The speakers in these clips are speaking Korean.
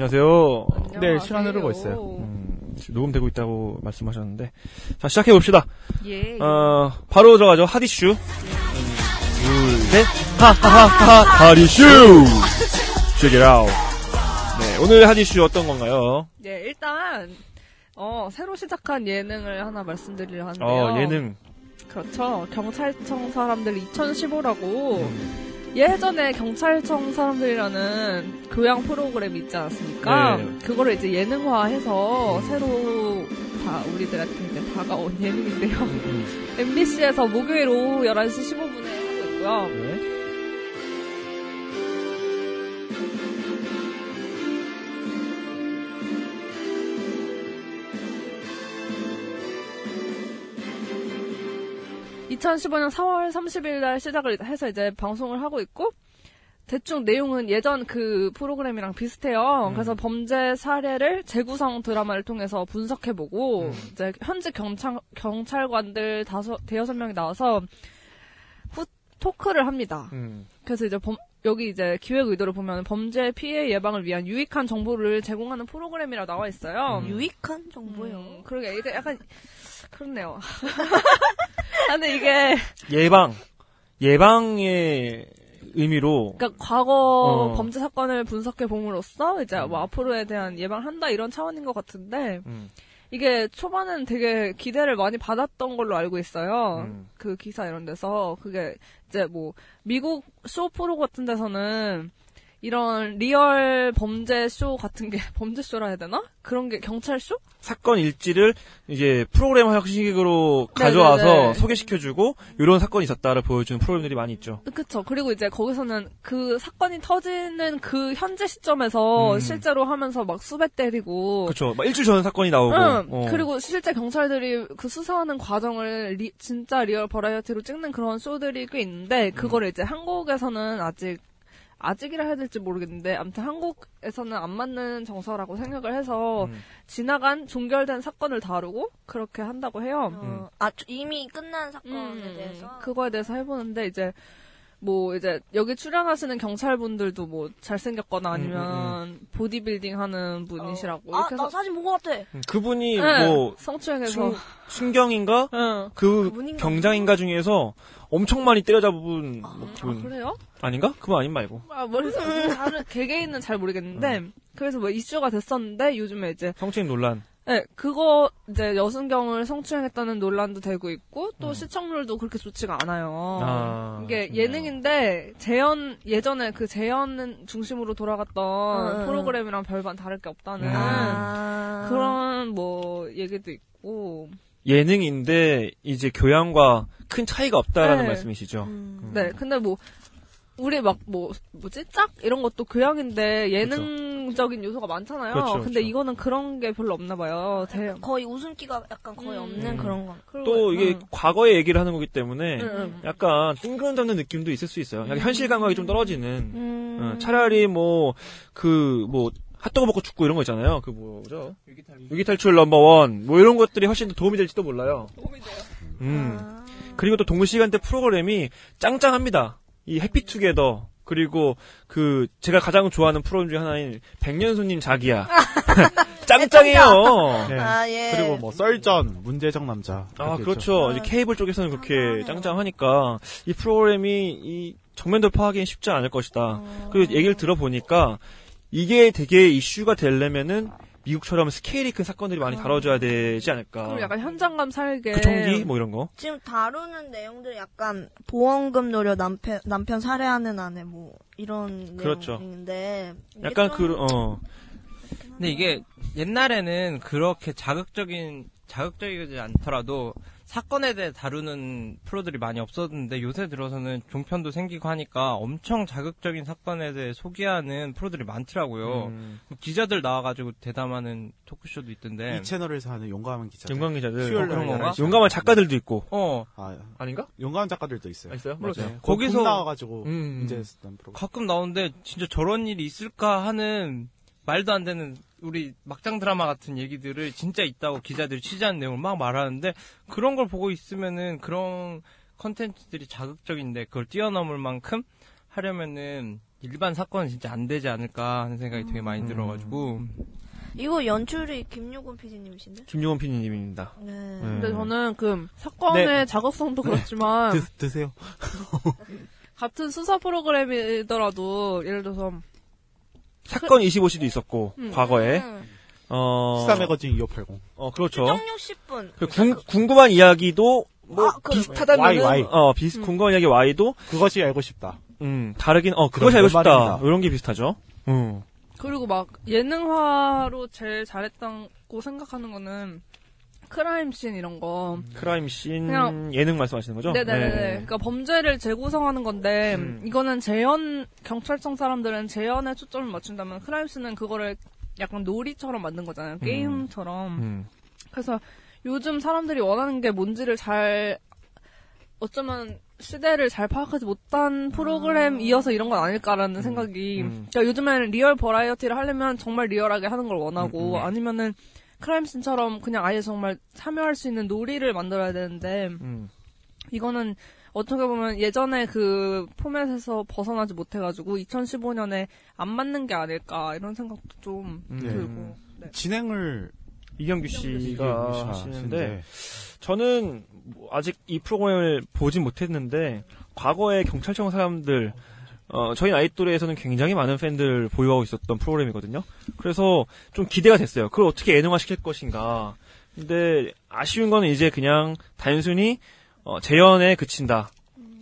안녕하세요. 네, 시간 흐르고 있어요. 음, 녹음되고 있다고 말씀하셨는데. 자, 시작해 봅시다. 예. 어, 바로 들어가죠. 핫이슈. 둘, 셋. 하하하하, 핫이슈! Check it out. 네, 오늘 핫이슈 어떤 건가요? 예, 일단 어, 새로 시작한 예능을 하나 말씀드리려 하는데요. 어, 예능. 그렇죠. 경찰청 사람들 2015라고 음. 예전에 경찰청 사람들이라는 교양 프로그램이 있지 않았습니까? 네. 그거를 이제 예능화해서 새로 다 우리들한테 이제 다가온 예능인데요. 음, MBC에서 목요일 오후 11시 15분에 하고 있고요. 네. 2015년 4월 30일 날 시작을 해서 이제 방송을 하고 있고 대충 내용은 예전 그 프로그램이랑 비슷해요. 음. 그래서 범죄 사례를 재구성 드라마를 통해서 분석해보고 음. 이제 현직 경찰 경찰관들 다섯 대여섯 명이 나와서 후 토크를 합니다. 음. 그래서 이제 범, 여기 이제 기획 의도를 보면 범죄 피해 예방을 위한 유익한 정보를 제공하는 프로그램이라 나와 있어요. 음. 유익한 정보요 음, 그러게 이제 약간 그렇네요. 아, 근데 이게 예방. 예방의 의미로. 그러니까 과거 어. 범죄 사건을 분석해 봄으로써 이제 음. 뭐 앞으로에 대한 예방한다 이런 차원인 것 같은데 음. 이게 초반은 되게 기대를 많이 받았던 걸로 알고 있어요. 음. 그 기사 이런 데서 그게 이제 뭐 미국 쇼 프로 같은 데서는 이런 리얼 범죄 쇼 같은 게 범죄 쇼라 해야 되나? 그런 게 경찰 쇼? 사건 일지를 이제 프로그램 형식으로 가져와서 네네네. 소개시켜주고 이런 사건이 있었다를 보여주는 프로그램들이 많이 있죠. 그쵸. 그리고 이제 거기서는 그 사건이 터지는 그 현재 시점에서 음. 실제로 하면서 막 수배 때리고. 그렇죠. 막 일주일 전에 사건이 나오고. 응. 어. 그리고 실제 경찰들이 그 수사하는 과정을 리- 진짜 리얼 버라이어티로 찍는 그런 쇼들이 꽤 있는데 그거를 이제 한국에서는 아직 아직이라 해야 될지 모르겠는데 아무튼 한국에서는 안 맞는 정서라고 생각을 해서 음. 지나간 종결된 사건을 다루고 그렇게 한다고 해요. 어, 아 이미 끝난 사건에 음, 대해서 그거에 대해서 해보는데 이제 뭐 이제 여기 출연하시는 경찰분들도 뭐 잘생겼거나 아니면 보디빌딩 하는 분이시라고 이렇게 아나 해서 사진 본 것 같아 음, 그분이 네, 뭐 성추행해서 순, 순경인가 응. 그 그분인가? 경장인가 중에서 엄청 많이 때려잡은 뭐 아, 그분 그래요? 아닌가? 그분 아닌 말고 아, 머릿속에 다른 개개인은 잘 모르겠는데 그래서 뭐 이슈가 됐었는데 요즘에 이제 성추행 논란. 네, 그거 이제 여순경을 성추행했다는 논란도 되고 있고 또 음. 시청률도 그렇게 좋지가 않아요. 아, 이게 좋네요. 예능인데 재현 예전에 그 재현 중심으로 돌아갔던 음. 프로그램이랑 별반 다를 게 없다는 음. 아 그런 뭐 얘기도 있고 예능인데 이제 교양과 큰 차이가 없다라는 네. 말씀이시죠. 음. 네 근데 뭐 우리 막 뭐 뭐지 짝 이런 것도 교양인데 예능적인 요소가 많잖아요. 그렇죠, 근데 그렇죠. 이거는 그런 게 별로 없나 봐요. 대 거의 웃음기가 약간 거의 음. 없는 음. 그런 거 또 이게 응. 과거의 얘기를 하는 거기 때문에 응, 응. 약간 뜬금잡는 느낌도 있을 수 있어요. 약간 현실 감각이 좀 떨어지는. 음. 어, 차라리 뭐그 뭐 핫도그 먹고 죽고 이런 거 있잖아요. 그 뭐죠? 위기탈출 넘버원 뭐 이런 것들이 훨씬 더 도움이 될지도 몰라요. 음. 아. 그리고 또 동시간대 프로그램이 짱짱합니다. 이 해피투게더 그리고 그 제가 가장 좋아하는 프로그램 중에 하나인 백년손님 자기야. 짱짱해요. 네. 아, 예. 그리고 뭐 썰전, 문제적 남자. 아, 그렇죠. 아, 이제 케이블 쪽에서는 그렇게 짱짱하네요. 짱짱하니까 이 프로그램이 이 정면 돌파하기는 쉽지 않을 것이다. 어. 그리고 얘기를 들어보니까 이게 되게 이슈가 되려면은 미국처럼 스케일이 큰 사건들이 많이 다뤄져야 되지 않을까. 그리고 약간 현장감 살게 그 총기 뭐 이런 거. 지금 다루는 내용들이 약간 보험금 노려 남편 남편 살해하는 아내 뭐 이런 그렇죠. 내용인데 약간 좀- 그 어. 근데 이게 옛날에는 그렇게 자극적인 자극적이지 않더라도 사건에 대해 다루는 프로들이 많이 없었는데 요새 들어서는 종편도 생기고 하니까 엄청 자극적인 사건에 대해 소개하는 프로들이 많더라고요. 음, 기자들 나와가지고 대담하는 토크쇼도 있던데. 이 채널에서 하는 용감한 기자. 용감 기자들. 수요일 그런 날 건가? 11시. 용감한 작가들도 있고. 어, 아, 아닌가? 용감한 작가들도 있어요. 아, 있어요? 그렇죠. 맞아요. 거기서- 나와가지고 음. 문제였던 프로. 가끔 나오는데 진짜 저런 일이 있을까 하는 말도 안 되는 우리 막장 드라마 같은 얘기들을 진짜 있다고 기자들이 취재한 내용을 막 말하는데 그런 걸 보고 있으면은 그런 컨텐츠들이 자극적인데 그걸 뛰어넘을 만큼 하려면은 일반 사건은 진짜 안 되지 않을까 하는 생각이 되게 많이 음. 들어가지고 이거 연출이 김유곤 PD님이신데? 김용원 PD님입니다. 네. 근데 저는 그 사건의 네. 자극성도 그렇지만 드, 드세요. 같은 수사 프로그램이더라도 예를 들어서 사건 25시도 있었고, 음. 과거에. 음. 어, 시사 매거진 2580. 어, 그렇죠. 수정 60분. 그 궁, 궁금한 이야기도 뭐 아, 그럼. 비슷하다면 Y, Y. 어 비슷 음. 궁금한 이야기 Y도 그것이 알고 싶다. 음 다르긴 어 그것이 그런 알고 싶다 말입니다. 이런 게 비슷하죠. 음 그리고 막 예능화로 제일 잘했다고 생각하는 거는 Crime Scene 이런 거. Crime Scene 그냥- 예능 말씀하시는 거죠? 네네네. 네. 그러니까 범죄를 재구성하는 건데 음. 이거는 재현 경찰청 사람들은 재현에 초점을 맞춘다면 Crime Scene은 그거를 약간 놀이처럼 만든 거잖아요. 게임처럼. 음. 그래서 요즘 사람들이 원하는 게 뭔지를 잘 어쩌면 시대를 잘 파악하지 못한 프로그램이어서 이런 건 아닐까라는 생각이. 음. 그러니까 요즘에는 리얼 버라이어티를 하려면 정말 리얼하게 하는 걸 원하고 음, 음. 아니면은 크라임씬처럼 그냥 아예 정말 참여할 수 있는 놀이를 만들어야 되는데 음. 이거는 어떻게 보면 예전에 그 포맷에서 벗어나지 못해가지고 2015년에 안 맞는 게 아닐까 이런 생각도 좀 음. 들고. 네. 진행을 이경규 씨가 하시는데 저는 뭐 아직 이 프로그램을 보진 못했는데 과거에 경찰청 사람들 어, 저희 나이 또래에서는 굉장히 많은 팬들 보유하고 있었던 프로그램이거든요. 그래서 좀 기대가 됐어요. 그걸 어떻게 예능화 시킬 것인가. 근데 아쉬운 거는 이제 그냥 단순히 어, 재연에 그친다.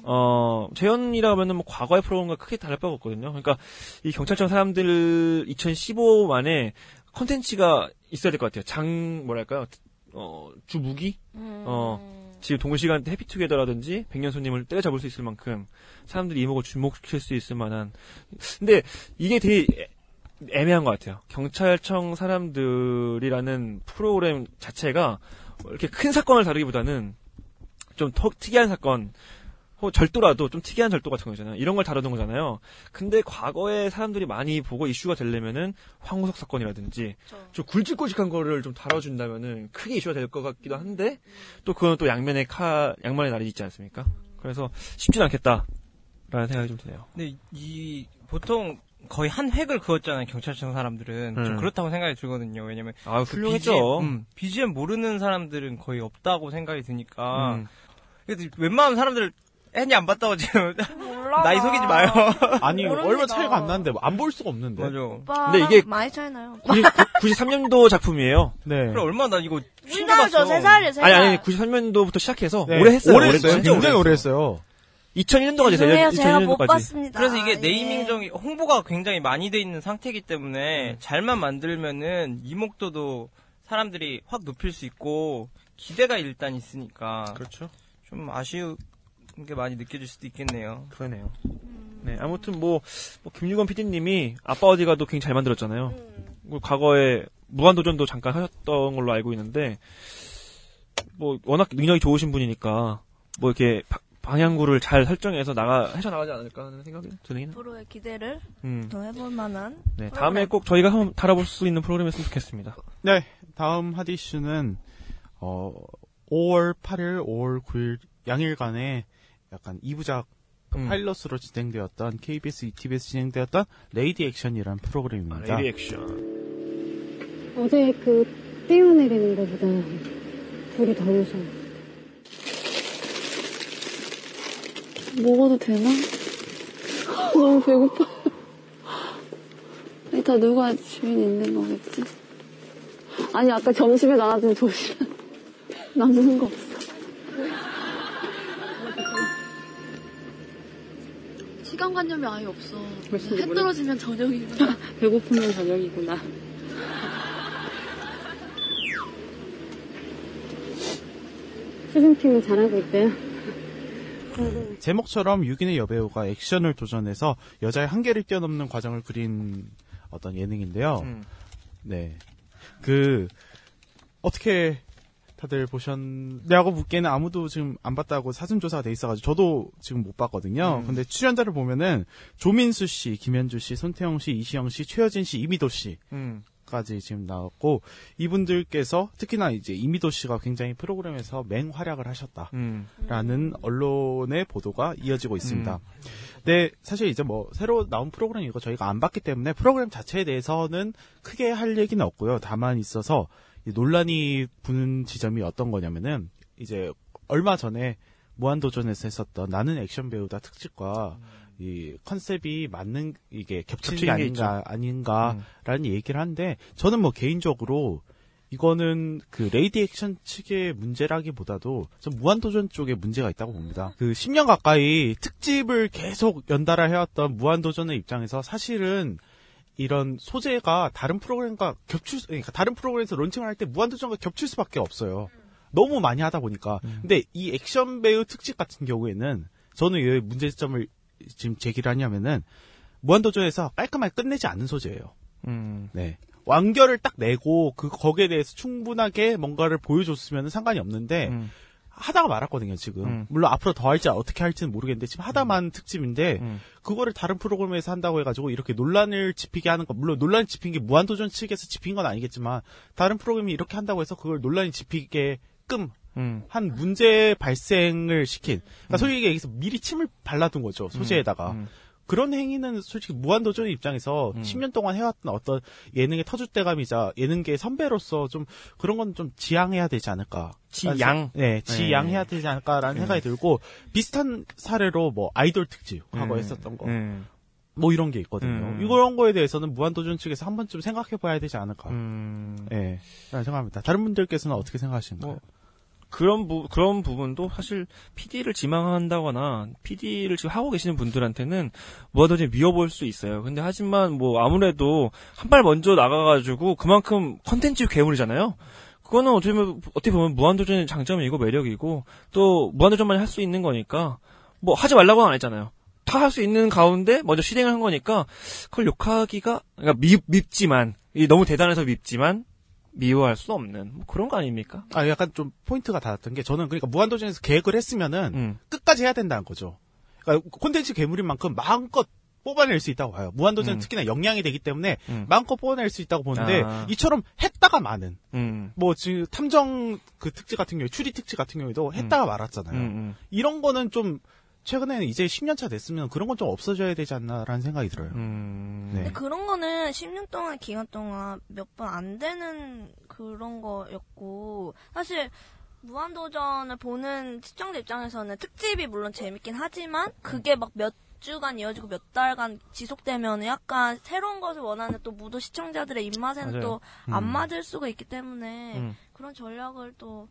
어, 재연이라면은 뭐 과거의 프로그램과 크게 다를 바가 없거든요. 그러니까 이 경찰청 사람들 2015만에 컨텐츠가 있어야 될 것 같아요. 장, 뭐랄까요. 어, 주 무기? 음. 어. 지금 동시간대 해피투게더라든지 백년 손님을 때려잡을 수 있을 만큼 사람들이 이목을 주목시킬 수 있을 만한 근데 이게 되게 애- 애매한 것 같아요. 경찰청 사람들이라는 프로그램 자체가 이렇게 큰 사건을 다루기보다는 좀더 특이한 사건, 혹 절도라도 좀 특이한 절도 같은 거잖아요. 이런 걸 다루는 거잖아요. 근데 과거에 사람들이 많이 보고 이슈가 되려면은 황우석 사건이라든지 그렇죠. 좀 굵직굵직한 거를 좀 다뤄준다면은 크게 이슈가 될 것 같기도 한데 또 그건 또 양면의 칼, 양면의 날이 있지 않습니까? 그래서 쉽진 않겠다라는 생각이 좀 드네요. 근데 이 보통 거의 한 획을 그었잖아요 경찰청 사람들은 좀 음. 그렇다고 생각이 들거든요 왜냐면 아, BGM, 훌륭했죠. 음, BGM 모르는 사람들은 거의 없다고 생각이 드니까 음. 웬만한 사람들 애니 안 봤다고 지금 몰라. 나이 속이지 마요 아니 모릅니다. 얼마 차이가 안 나는데 안 볼 수가 없는데. 맞아 근데 이게- 많이 차이 나요? 93년도 작품이에요. 네. 그래 얼마나 나 이거 나이죠, 세 살이에요, 세 살. 아니, 아니, 93년도부터 시작해서 네. 오래 했어요. 오래 했어요. 진짜 굉장히 오래 오래 했어요. 2001년도까지 됐어요. 죄송해요, 제가 못 2001년도까지. 봤습니다. 그래서 이게 예. 네이밍 정이 홍보가 굉장히 많이 돼 있는 상태이기 때문에 음. 잘만 만들면은 이목도도 사람들이 확 높일 수 있고 기대가 일단 있으니까 그렇죠. 좀 아쉬운 게 많이 느껴질 수도 있겠네요. 그러네요. 네, 아무튼 뭐, 뭐 김유건 PD님이 아빠 어디 가도 굉장히 잘 만들었잖아요. 음. 그리고 과거에 무한도전도 잠깐 하셨던 걸로 알고 있는데 뭐 워낙 능력이 좋으신 분이니까 뭐 이렇게 바- 방향구를 잘 설정해서 나가 헤쳐 나가지 않을까 하는 생각이 드네요. 앞으로의 기대를 음. 더 해볼 만한. 네, 다음에 꼭 저희가 한번 달아볼 수 있는 프로그램이었으면 좋겠습니다. 네. 다음 핫 이슈는 어 5월 8일, 5월 9일 양일간에 약간 2부작 음. 파일럿으로 진행되었던 KBS, 2TV에서 진행되었던 Lady Action이라는 아, 프로그램입니다. Lady Action. 어제 그 뛰어내리는 것보다 불이 더 무서워. 먹어도 되나? 너무 배고파. 이따 누가 주인 있는 거겠지? 아니, 아까 점심에 나왔던 도시락 남는 거 없어. 시간관념이 아예 없어. 해 떨어지면 저녁이구나. 배고프면 저녁이구나. 추승팀은 잘하고 있대요. 제목처럼 6인의 여배우가 액션을 도전해서 여자의 한계를 뛰어넘는 과정을 그린 어떤 예능인데요. 음. 네. 그, 어떻게 다들 보셨냐고 묻기에는 아무도 지금 안 봤다고 사전조사가 돼 있어가지고 저도 지금 못 봤거든요. 음. 근데 출연자를 보면은 조민수 씨, 김현주 씨, 손태영 씨, 이시영 씨, 최여진 씨, 이미도 씨. 음. 까지 지금 나왔고 이분들께서 특히나 이제 이미도 씨가 굉장히 프로그램에서 맹활약을 하셨다. 음. 라는 언론의 보도가 이어지고 있습니다. 네, 사실 이제 뭐 새로 나온 프로그램이고 저희가 안 봤기 때문에 프로그램 자체에 대해서는 크게 할 얘기는 없고요. 다만 있어서 이 논란이 부는 지점이 어떤 거냐면은 이제 얼마 전에 무한도전에서 했었던 나는 액션 배우다 특집과 이 컨셉이 맞는 이게 겹치는 게 아닌가 아닌가 음. 라는 얘기를 하는데 저는 뭐 개인적으로 이거는 그 레이디 액션 측의 문제라기보다도 좀 무한도전 쪽에 문제가 있다고 봅니다. 그 10년 가까이 특집을 계속 연달아 해왔던 무한도전의 입장에서 사실은 이런 소재가 다른 프로그램과 겹칠 수, 그러니까 다른 프로그램에서 론칭을 할 때 무한도전과 겹칠 수밖에 없어요. 너무 많이 하다 보니까. 근데 이 액션 배우 특집 같은 경우에는 저는 왜 문제점을 지금 제기를 하냐면은 무한도전에서 깔끔하게 끝내지 않는 소재예요. 음. 네. 완결을 딱 내고 그 거기에 대해서 충분하게 뭔가를 보여줬으면 상관이 없는데 음. 하다가 말았거든요 지금 음. 물론 앞으로 더 할지 어떻게 할지는 모르겠는데 지금 하다만 특집인데 음. 그거를 다른 프로그램에서 한다고 해 가지고 이렇게 논란을 짚히게 하는 거 물론 논란을 짚힌 게 무한도전 측에서 짚힌 건 아니겠지만 다른 프로그램이 이렇게 한다고 해서 그걸 논란이 짚히게끔 음. 한 문제 발생을 시킨 그러니까 소위 얘기해서 미리 침을 발라둔 거죠 소재에다가 음. 그런 행위는 솔직히 무한도전의 입장에서 음. 10년 동안 해왔던 어떤 예능의 터줏대감이자 예능계 선배로서 좀 그런 건 좀 지양해야 되지 않을까. 지양? 네, 지양해야 되지 않을까라는 네. 생각이 들고 비슷한 사례로 뭐 아이돌 특집하고 음. 했었던 거. 음. 뭐 이런 게 있거든요. 음. 이런 거에 대해서는 무한도전 측에서 한 번쯤 생각해 봐야 되지 않을까. 음. 예. 라는 생각합니다. 다른 분들께서는 어떻게 생각하시나요? 뭐, 그런 부, 그런 부분도 사실 PD를 지망한다거나 PD를 지금 하고 계시는 분들한테는 무한도전이 미워볼 수 있어요. 근데 하지만 뭐 아무래도 한 발 먼저 나가가지고 그만큼 컨텐츠 괴물이잖아요. 그거는 어떻게 보면, 어떻게 보면 무한도전의 장점이고 매력이고 또 무한도전만 할 수 있는 거니까 뭐 하지 말라고는 안 했잖아요. 다 할 수 있는 가운데 먼저 실행을 한 거니까 그걸 욕하기가 그러니까 밉, 밉지만 이 너무 대단해서 밉지만 미워할 수 없는 뭐 그런 거 아닙니까? 아, 약간 좀 포인트가 닿았던 게 저는 그러니까 무한도전에서 계획을 했으면은 음. 끝까지 해야 된다는 거죠. 그러니까 콘텐츠 괴물인 만큼 마음껏 뽑아낼 수 있다고 봐요. 무한도전 은 음. 특히나 역량이 되기 때문에 음. 마음껏 뽑아낼 수 있다고 보는데 아. 이처럼 했다가 많은 음. 뭐 지금 탐정 그 특집 같은 경우에 추리 특집 같은 경우에도 했다가 말았잖아요. 음, 음. 이런 거는 좀 최근에는 이제 10년 차 됐으면 그런 건 좀 없어져야 되지 않나라는 생각이 들어요. 음. 네. 근데 그런 거는 10년 동안 기간 동안 몇 번 안 되는 그런 거였고 사실 무한도전을 보는 시청자 입장에서는 특집이 물론 재밌긴 하지만 그게 막 몇 주간 이어지고 몇 달간 지속되면 약간 새로운 것을 원하는 또 무도 시청자들의 입맛에는 맞아요. 또안 음. 맞을 수가 있기 때문에 음. 그런 전략을 또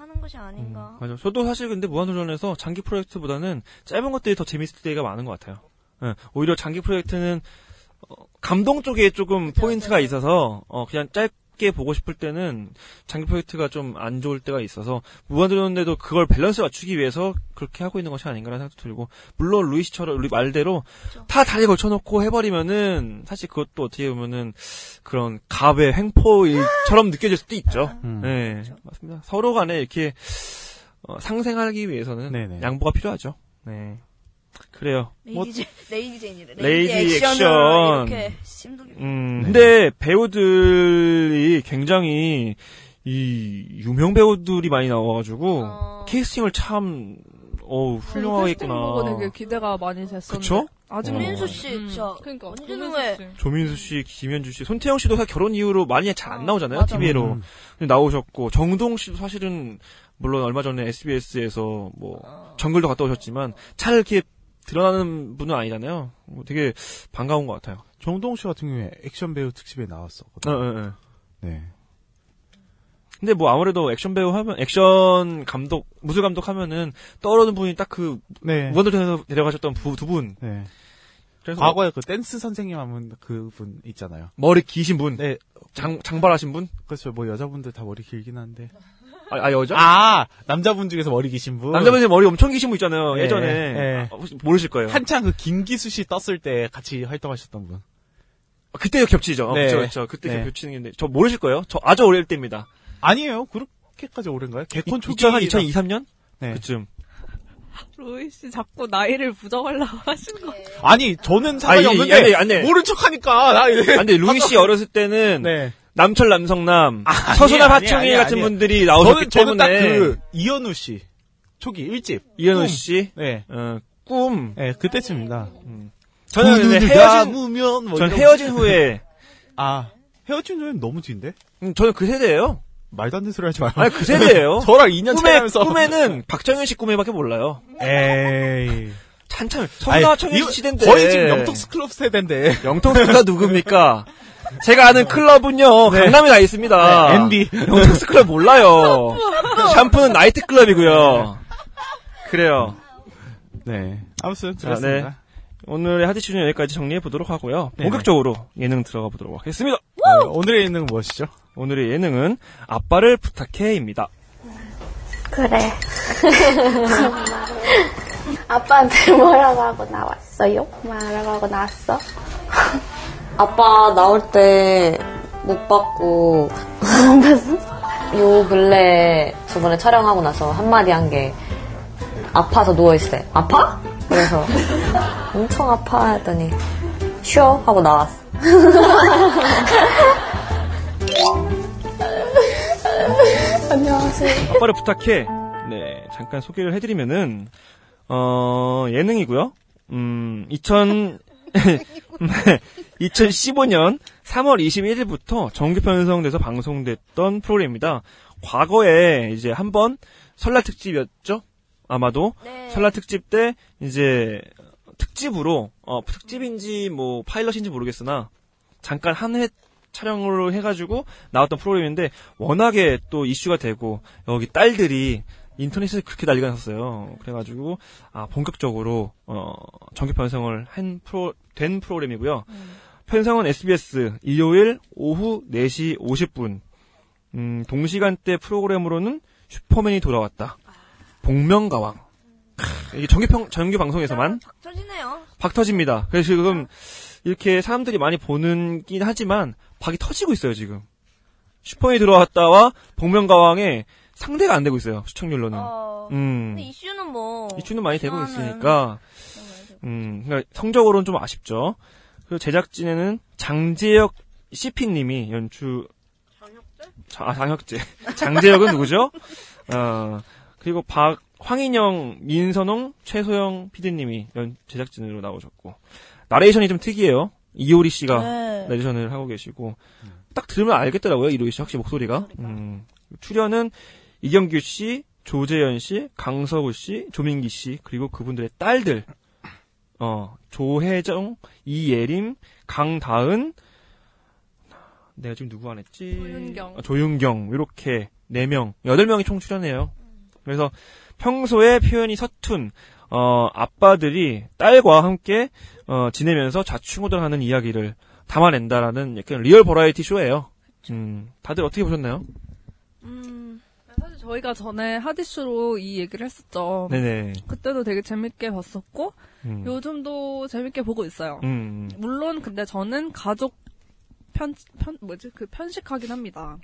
하는 것이 아닌가. 맞아. 저도 사실 근데 무한도전에서 장기 프로젝트보다는 짧은 것들이 더 재밌을 때가 많은 것 같아요. 예, 오히려 장기 프로젝트는 어, 감동 쪽에 조금 포인트가 네. 있어서 어, 그냥 짧게 보고 싶을 때는 장기 프로젝트가 좀 안 좋을 때가 있어서 무한도전인데도 그걸 밸런스 맞추기 위해서 그렇게 하고 있는 것이 아닌가라는 생각도 들고 물론 루이 씨처럼 루이 말대로 그렇죠. 다 다리 걸쳐놓고 해버리면은 사실 그것도 어떻게 보면은 그런 갑의 횡포일처럼 느껴질 수도 있죠. 음. 네, 맞습니다. 서로 간에 이렇게 어, 상생하기 위해서는 네네. 양보가 필요하죠. 네. 그래요. 뭐, Lady, 제, 레이디 제인이래. Lady Lady Action. 이렇게 심도기. 음, 네. 근데 배우들이 굉장히 이 유명 배우들이 많이 나와가지고 어. 캐스팅을 참 어우 훌륭하게 캐스팅 보고 되게. 기대가 많이 됐었는데. 그쵸? 아직 어. 민수 씨, 음, 저 그러니까 조민수 후회. 씨. 조민수 씨, 김현주 씨, 손태영 씨도 사실 결혼 이후로 많이 잘안 어, 나오잖아요 맞아, TV로 음. 나오셨고 정동 씨도 사실은 물론 얼마 전에 SBS에서 뭐 정글도 갔다 오셨지만 잘 이렇게 드러나는 분은 아니잖아요. 뭐 되게 반가운 것 같아요. 정동 씨 같은 경우에 액션 배우 특집에 나왔었거든요. 어, 어, 어. 네. 근데 뭐 아무래도 액션 배우 하면 액션 감독 무술 감독 하면은 떠오르는 분이 딱그 네. 무한도전에서 데려가셨던 부, 두 분. 네. 그래서 과거에 그 댄스 선생님 하면 그 분 있잖아요. 머리 기신 분, 네. 장 장발하신 분. 그렇죠. 뭐 여자분들 다 머리 길긴 한데. 아, 아, 여자? 아 남자분 중에서 머리 기신 분. 남자분들 머리 엄청 기신 분 있잖아요. 네, 예전에. 네. 아, 혹시 모르실 거예요. 한창 그 김기수 씨 떴을 때 같이 활동하셨던 분. 그때 겹치죠. 네. 그렇죠, 그렇죠. 그때 네. 겹치는 건데 저 모르실 거예요. 저 아주 어릴 때입니다. 아니에요. 그렇게까지 오랜가요? 개콘 초기 2000, 한 2002, 3년? 네. 그쯤. 로이 씨 자꾸 나이를 부정하려고 하시는 거. 아니 저는 상관이 아니, 없는데 아니, 아니. 모른 척하니까 나 이래. 아, 근데 루이 씨 어렸을 때는 네. 남철 남성남, 아니에요, 서수남 아니에요, 같은 아니에요. 분들이 나오셨기 저는 저는 딱 때문에 그 이현우 씨 초기 1집. 이현우 꿈. 씨, 네. 어, 꿈. 네, 그때쯤입니다. 저는 근데 눈을 헤어진, 감으면 뭐 전 헤어진 후에, 아 헤어진 후엔 너무 뒤인데? 음, 저는 그 세대예요. 말도 안 되는 소리 하지 마요. 아니 그 세대예요. 저랑 2년 꿈에 차이면서 꿈에는 박정현 씨 꿈에밖에 몰라요. 에이. 한참 하청일 이거 시대인데 거의 지금 영턱스 클럽 세대인데. 영통스가 누굽니까? 제가 아는 클럽은요 강남에 나 있습니다. 네, MB. 영통스 클럽 몰라요. 샴푸는 나이트 클럽이고요. 그래요. 네. 아무튼 자, 그렇습니다. 오늘의 하디슈는 여기까지 정리해 보도록 하고요. 네네. 본격적으로 예능 들어가 보도록 하겠습니다. 네, 오늘의 예능은 무엇이죠? 오늘의 예능은 아빠를 부탁해입니다. 그래. 아빠한테 뭐라고 하고 나왔어요? 뭐라고 하고 나왔어? 아빠 나올 때 못 봤고 요 근래 저번에 촬영하고 나서 한마디 한 게 아파서 누워있을 때 아파? 그래서 엄청 아파 했더니 쉬어 하고 나왔어 안녕하세요. 아빠를 부탁해. 네, 잠깐 소개를 해드리면은 어 예능이고요. 음, 2000 2015년 3월 21일부터 정규 편성돼서 방송됐던 프로그램입니다. 과거에 이제 한번 설날 특집이었죠? 아마도 네. 설날 특집 때 이제 특집으로 어 특집인지 뭐 파일럿인지 모르겠으나 잠깐 한회 촬영으로 해가지고 나왔던 프로그램인데 워낙에 또 이슈가 되고 여기 딸들이 인터넷에서 그렇게 난리가 났었어요. 그래가지고 아 본격적으로 어 정규 편성을 한 프로 된 프로그램이고요. 편성은 SBS 일요일 오후 4시 50분 음 동시간대 프로그램으로는 슈퍼맨이 돌아왔다. 복면가왕 크, 이게 정규 평 정규 방송에서만 박 터지네요. 박 터집니다. 그래서 지금 이렇게 사람들이 많이 보는 긴 하지만 박이 터지고 있어요 지금. 슈퍼맨이 들어왔다와 복면가왕에 상대가 안 되고 있어요 시청률로는. 어. 음 근데 이슈는 뭐 이슈는 많이 되고 있으니까 음 그러니까 성적으로는 좀 아쉽죠. 그리고 제작진에는 장재혁 CP님이 연출 자, 아, 장혁재 장재혁은 누구죠? 어 그리고 박 황인영, 민선홍, 최소영 PD님이 연 제작진으로 나오셨고 나레이션이 좀 특이해요. 이효리 씨가 네. 내레이션을 하고 계시고 딱 들으면 알겠더라고요 이효리 씨 확실히 목소리가. 음, 출연은 이경규 씨, 조재현 씨, 강서구 씨, 조민기 씨 그리고 그분들의 딸들 어 조혜정, 이예림, 강다은 내가 지금 누구 안 했지? 조윤경. 아, 조윤경 이렇게 네 명, 여덟 명이 총 출연해요. 그래서 평소에 표현이 서툰 어 아빠들이 딸과 함께 어 지내면서 좌충우돌하는 이야기를 담아낸다라는 약간 리얼 버라이어티 쇼예요. 음, 다들 어떻게 보셨나요? 음, 저희가 전에 hot issue로 이 얘기를 했었죠. 네네. 그때도 되게 재밌게 봤었고 음. 요즘도 재밌게 보고 있어요. 음. 물론 근데 저는 가족 편, 편 뭐지 그 편식하긴 합니다.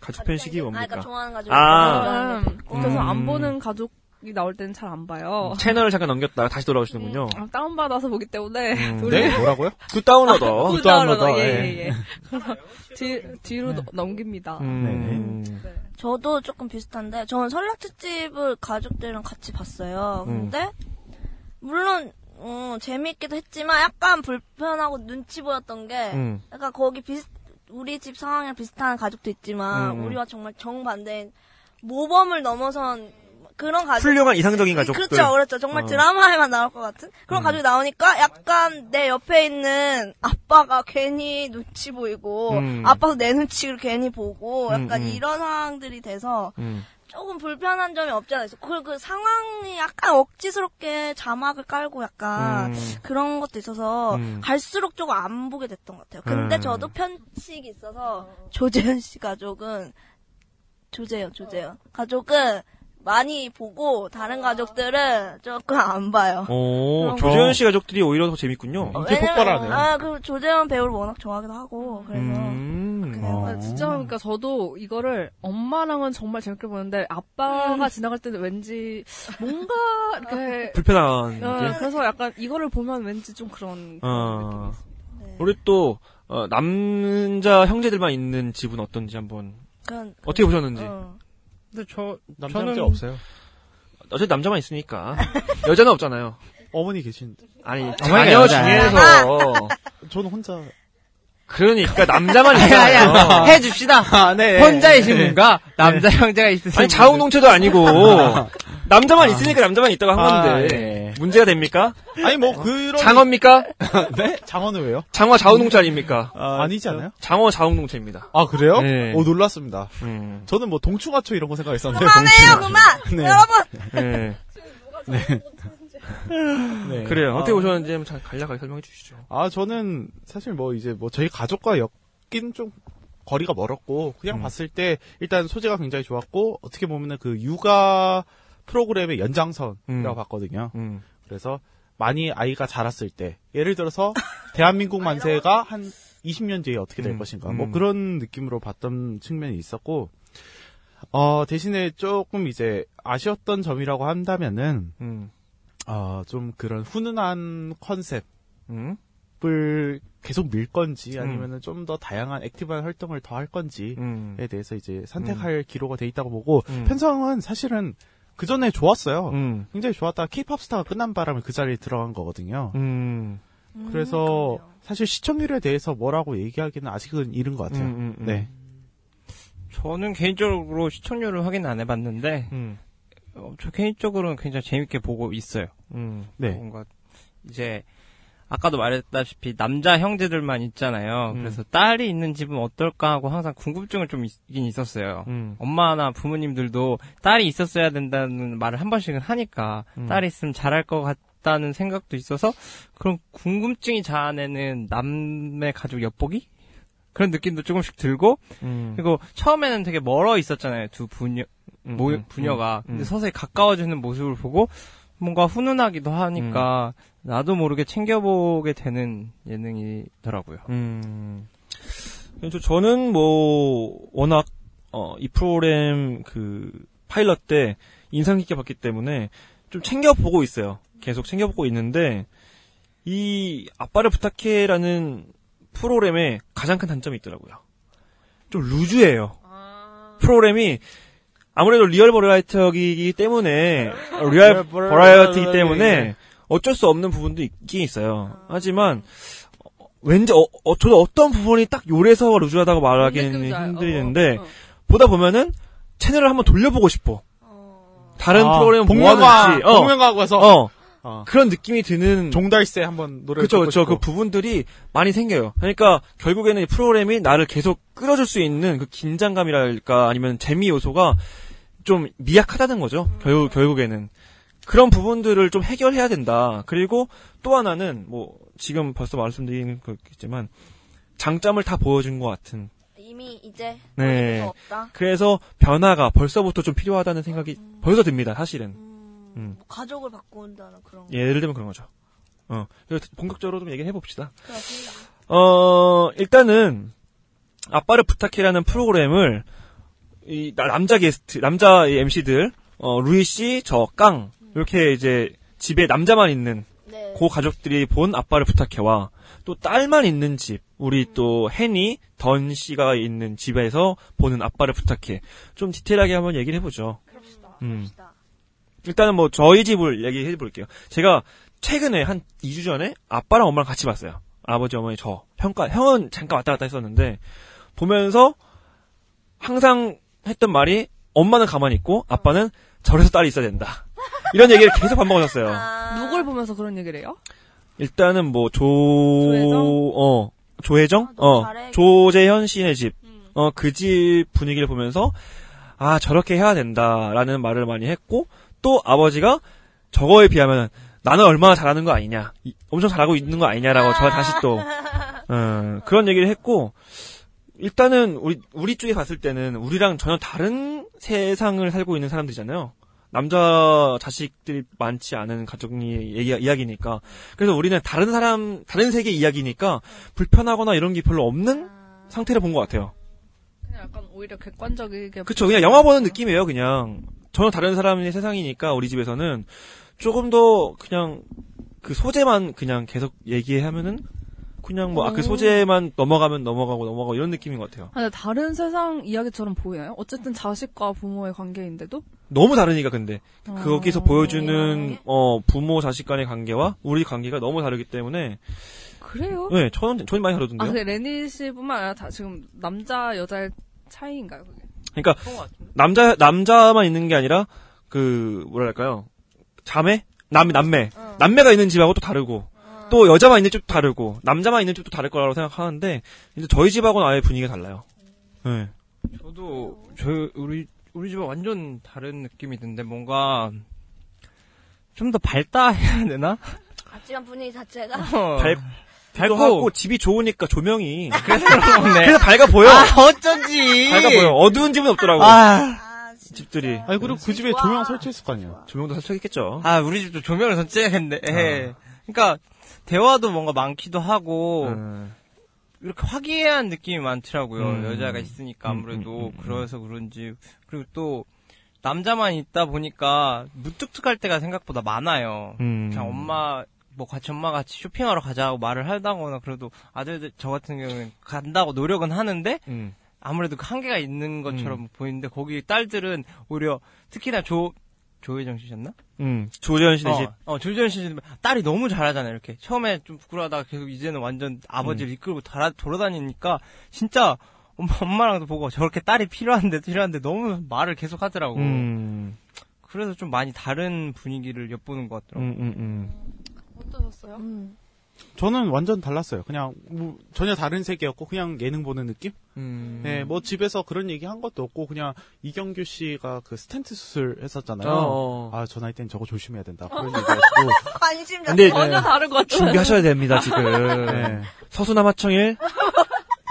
가족 편식이 아, 뭡니까? 그러니까 좋아하는 가족. 아. 음, 그래서 음. 안 보는 가족이 나올 때는 잘 안 봐요. 채널을 잠깐 넘겼다가 다시 돌아오시는군요. 아, 다운받아서 보기 때문에 음. 네? 뭐라고요? good downloader. good downloader, downloader 예. 예예예. 그래서 뒤, 뒤로 넘- 넘깁니다. 음. 네. 저도 조금 비슷한데 저는 설날 특집을 가족들이랑 같이 봤어요. 음. 근데 물론 어, 재미있기도 했지만 약간 불편하고 눈치 보였던 게 음. 약간 거기 비슷 우리 집 상황이랑 비슷한 가족도 있지만 음. 우리와 정말 정반대인 모범을 넘어선 그런 가족 훌륭한 이상적인 가족들. 그렇죠, 그렇죠. 정말 어. 드라마에만 나올 것 같은 그런 음. 가족이 나오니까 약간 내 옆에 있는 아빠가 괜히 눈치 보이고 음. 아빠도 내 눈치를 괜히 보고 음, 약간 음. 이런 상황들이 돼서 음. 조금 불편한 점이 없지 않아 있어. 그리고 그 상황이 약간 억지스럽게 자막을 깔고 약간 음. 그런 것도 있어서 음. 갈수록 조금 안 보게 됐던 것 같아요. 근데 음. 저도 편식이 있어서 조재현 씨 가족은 조재현, 조재현. 가족은 많이 보고 다른 가족들은 조금 안 봐요. 오, 조재현 거. 씨 가족들이 오히려 더 재밌군요. 인기 폭발하네요. 아, 그 조재현 배우를 워낙 좋아하기도 하고 그래서 음. 그래요. 아, 진짜 그러니까 저도 이거를 엄마랑은 정말 재밌게 보는데 아빠가 지나갈 때는 왠지 뭔가 이렇게 불편한 어, 게. 그래서 약간 이거를 보면 왠지 좀 그런 어. 네. 우리 또 어, 남자 형제들만 있는 집은 어떤지 한번 그건 어떻게 보셨는지. 어. 근데 저 남자 저는 없어요. 어차피 남자만 있으니까 여자는 없잖아요. 어머니 계신. 아니 자녀. 중에서 저는 혼자. 그러니까 남자만 있잖아요. 해줍시다. 아, 네. 혼자이신 분과 남자 형제가 있으신 아니 자웅동체도 아니고 남자만 있으니까 남자만 있다고 한 아, 건데 네. 문제가 됩니까? 아니 뭐 그런. 장어입니까? 네? 장어는 왜요? 장어 자웅동체 아닙니까? 아, 니지 않아요? 장어 자웅동체입니다. 아 그래요? 네. 오 놀랐습니다. 음. 저는 뭐 동충하초 이런 거 생각했었는데. 그만해요. 그만. 네. 여러분. 네. 네. 그래요. 아, 어떻게 보셨는지 한번 잘 간략하게 설명해 주시죠. 아 저는 사실 뭐 이제 뭐 저희 가족과 엮인 좀 거리가 멀었고 그냥 음. 봤을 때 일단 소재가 굉장히 좋았고 어떻게 보면은 그 육아 프로그램의 연장선이라고 음. 봤거든요. 음. 그래서 많이 아이가 자랐을 때 예를 들어서 대한민국 만세가 한 20년 뒤에 어떻게 될 음, 것인가 음. 뭐 그런 느낌으로 봤던 측면이 있었고 어 대신에 조금 이제 아쉬웠던 점이라고 한다면은 음. 어 좀 그런 훈훈한 컨셉 음. 을 계속 밀 건지 음. 아니면은 좀더 다양한 active한 활동을 더 할 건지에 음. 대해서 이제 선택할 기로가 돼 있다고 보고 음. 편성은 사실은 그 전에 좋았어요. 음. 굉장히 좋았다. 케이팝 스타가 끝난 바람에 그 자리에 들어간 거거든요. 음. 그래서. 사실 시청률에 대해서 뭐라고 얘기하기는 아직은 이른 것 같아요. 음, 음, 음. 네. 저는 개인적으로 시청률을 확인 안 해봤는데 음. 어, 저 개인적으로는 굉장히 재밌게 보고 있어요. 음. 네. 뭔가 이제 아까도 말했다시피 남자 형제들만 있잖아요. 음. 그래서 딸이 있는 집은 어떨까 하고 항상 궁금증을 좀 있긴 있었어요. 음. 엄마나 부모님들도 딸이 있었어야 된다는 말을 한 번씩은 하니까 음. 딸이 있으면 잘할 것 같다는 생각도 있어서 그런 궁금증이 자아내는 남의 가족 엿보기 그런 느낌도 조금씩 들고 음. 그리고 처음에는 되게 멀어 있었잖아요 두 부녀 음, 모, 음, 부녀가 음, 근데 음. 서서히 가까워지는 모습을 보고 뭔가 훈훈하기도 하니까 나도 모르게 챙겨보게 되는 예능이더라고요. 음. 그래서 저는 뭐 워낙 어, 이 프로그램 그 파일럿 때 인상 깊게 봤기 때문에 좀 챙겨 보고 있어요. 계속 챙겨 보고 있는데 이 아빠를 부탁해라는 프로그램의 가장 큰 단점이 있더라고요. 좀 loose해요. 프로그램이 아무래도 리얼 버라이어티이기 때문에 어, 리얼 버라이어티이기 때문에 어쩔 수 없는 부분도 있긴 있어요. 하지만 어, 왠지 어, 어, 저도 어떤 부분이 딱 요래서 loose하다고 말하기는 알- 힘들는데 어, 어. 보다 보면은 채널을 한번 돌려보고 싶어. 다른 아, 프로그램은 뭐 복면가 하는지 어, 가서 어, 어. 그런 느낌이 드는 종달새 한번 노래 그쵸, 그쵸. 그 부분들이 많이 생겨요. 그러니까 결국에는 이 프로그램이 나를 계속 끌어줄 수 있는 그 긴장감이랄까 아니면 재미 요소가 좀 미약하다는 거죠. 결국, 결국에는. 그런 부분들을 좀 해결해야 된다. 그리고 또 하나는 뭐 지금 벌써 말씀드린 거겠지만 장점을 다 보여준 것 같은. 이미 이제 네. 그래서 변화가 벌써부터 좀 필요하다는 생각이 벌써 듭니다. 사실은. 음, 음. 뭐 가족을 바꾼다는 그런 거. 예를 들면 그런 거죠. 어, 본격적으로 좀 얘기해 봅시다. 어, 일단은, 아빠를 부탁해라는 프로그램을, 이, 나- 남자 게스트, 남자 MC들, 어, 루이 씨, 저, 깡, 이렇게 이제, 집에 남자만 있는, 네. 고 가족들이 본 아빠를 부탁해와, 또 딸만 있는 집, 우리 또, 헨이, 던 씨가 있는 집에서 보는 아빠를 부탁해. 좀 디테일하게 한번 얘기를 해보죠. 그럽시다. 음. 그럽시다. 일단은 뭐, 저희 집을 얘기해 볼게요. 제가, 최근에 한 2주 전에 아빠랑 엄마랑 같이 봤어요. 아버지, 어머니, 저. 형까, 형은 잠깐 왔다 갔다 했었는데, 보면서 항상 했던 말이 엄마는 가만히 있고 아빠는 저래서 딸이 있어야 된다. 이런 얘기를 계속 반복하셨어요. 아, 누굴 보면서 그런 얘기를 해요? 일단은 뭐, 조, 조혜정? 어, 조혜정? 아, 어, 잘해. 조재현 씨네 집. 음. 어, 그 집 분위기를 보면서, 아, 저렇게 해야 된다라는 말을 많이 했고, 또 아버지가 저거에 비하면 나는 얼마나 잘하는 거 아니냐. 이- 엄청 잘하고 있는 거 아니냐라고 저 다시 또, 어, 그런 얘기를 했고, 일단은 우리 우리 쪽에 봤을 때는 우리랑 전혀 다른 세상을 살고 있는 사람들이잖아요. 남자 자식들이 많지 않은 가족이 얘기, 이야기니까 그래서 우리는 다른 사람 다른 세계 이야기니까 불편하거나 이런 게 별로 없는 상태를 본 것 같아요. 그냥 약간 오히려 객관적이게. 그쵸 그냥 영화 보는 느낌이에요 그냥 전혀 다른 사람의 세상이니까 우리 집에서는 조금 더 그냥 그 소재만 그냥 계속 얘기하면은 그냥 뭐그 오. 소재만 넘어가면 넘어가고 넘어가고 이런 느낌인 것 같아요. 아, 근데 다른 세상 이야기처럼 보여요? 어쨌든 자식과 부모의 관계인데도? 너무 다르니까 근데 어. 거기서 보여주는 어 부모 자식 간의 관계와 우리 관계가 너무 다르기 때문에 그래요? 네 저는 저는 많이 아, 다르던데요. 근데 레니 씨뿐만 아니라 다 지금 남자 여자의 차이인가요? 그게? 그러니까 남자 남자만 있는 게 아니라 그 뭐랄까요 자매 남 남매 남매가 있는 집하고 또 다르고 또 여자만 있는 집도 다르고 남자만 있는 집도 다를 거라고 생각하는데 이제 저희 집하고는 아예 분위기가 달라요. 네. 저도 저희 우리 우리 집은 완전 다른 느낌이 드는데 뭔가 좀더 밝다 해야 되나? 아찔한 분위기 자체가 어. 밝 밝고 하고 집이 좋으니까 조명이 그래서. 그래서 밝아 보여. 아, 어쩐지. 밝아 보여. 어두운 집은 없더라고. 아. 집들이. 아니 그리고 그 집에 조명 설치했을 거 아니야. 조명도 설치했겠죠. 아, 우리 집도 조명을 설치해야겠네. 예. 그러니까 대화도 뭔가 많기도 하고 이렇게 화기애애한 느낌이 많더라고요. 음. 여자가 있으니까 아무래도 음, 음, 음, 그래서 그런지 그리고 또 남자만 있다 보니까 무뚝뚝할 때가 생각보다 많아요. 음. 그냥 엄마 뭐 같이 엄마 같이 쇼핑하러 가자고 말을 하다거나 그래도 아들들 저 같은 경우는 간다고 노력은 하는데 음. 아무래도 그 한계가 있는 것처럼 보이는데 거기 딸들은 오히려 특히나 조 조혜정 씨셨나? 음. 조재현 씨 대신 어, 어 조재현 씨 딸이 너무 잘하잖아요. 이렇게 처음에 좀 부끄러워하다가 계속 이제는 완전 아버지를 음. 이끌고 달아, 돌아다니니까 진짜 엄마 엄마랑도 보고 저렇게 딸이 필요한데 필요한데 너무 말을 계속 하더라고. 음. 그래서 좀 많이 다른 분위기를 엿보는 것 같더라고. 음, 음, 음. 어떠셨어요? 저는 완전 달랐어요. 그냥 뭐 전혀 다른 세계였고 그냥 예능 보는 느낌? 음. 네, 뭐 집에서 그런 얘기 한 것도 없고 그냥 이경규 씨가 그 스텐트 수술 했었잖아요. 어. 아, 저 나이 땐 저거 조심해야 된다. 그런 얘기하시고. 관심 근데 전혀 다른 것 같아요. 준비하셔야 됩니다 지금. 네. 서수남 하청일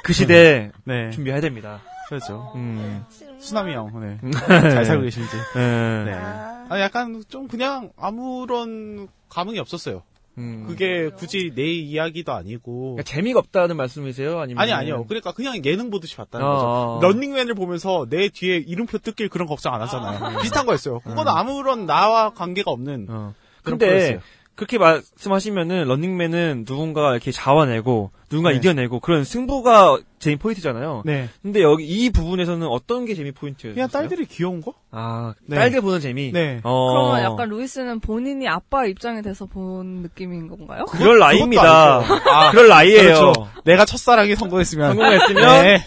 그 시대 네. 준비해야 됩니다. 그렇죠. 음. 수남이 형, 네. 음. 잘 살고 계신지. 네. 네. 아, 약간 좀 그냥 아무런 감흥이 없었어요. 음. 그게 굳이 내 이야기도 아니고. 그러니까 재미가 없다는 말씀이세요? 아니면 아니, 아니요. 그러니까 그냥 예능 보듯이 봤다는 어, 거죠. 어. 런닝맨을 보면서 내 뒤에 이름표 뜯길 그런 걱정 안 하잖아요. 비슷한 거였어요. 그거는 아무런 나와 관계가 없는. 어. 그런 근데 프로였어요. 그렇게 말씀하시면은 런닝맨은 누군가 이렇게 잡아내고 누군가 네. 이겨내고 그런 승부가 재미 포인트잖아요. 네. 근데 여기 이 부분에서는 어떤 게 재미 포인트예요? 그냥 딸들이 귀여운 거? 아 네. 딸들 보는 재미. 네. 어. 그러면 약간 루이스는 본인이 아빠 입장이 돼서 본 느낌인 건가요? 그럴 나이입니다. 아, 그럴 나이예요. 그렇죠. 내가 첫사랑이 성공했으면. 성공했으면 네.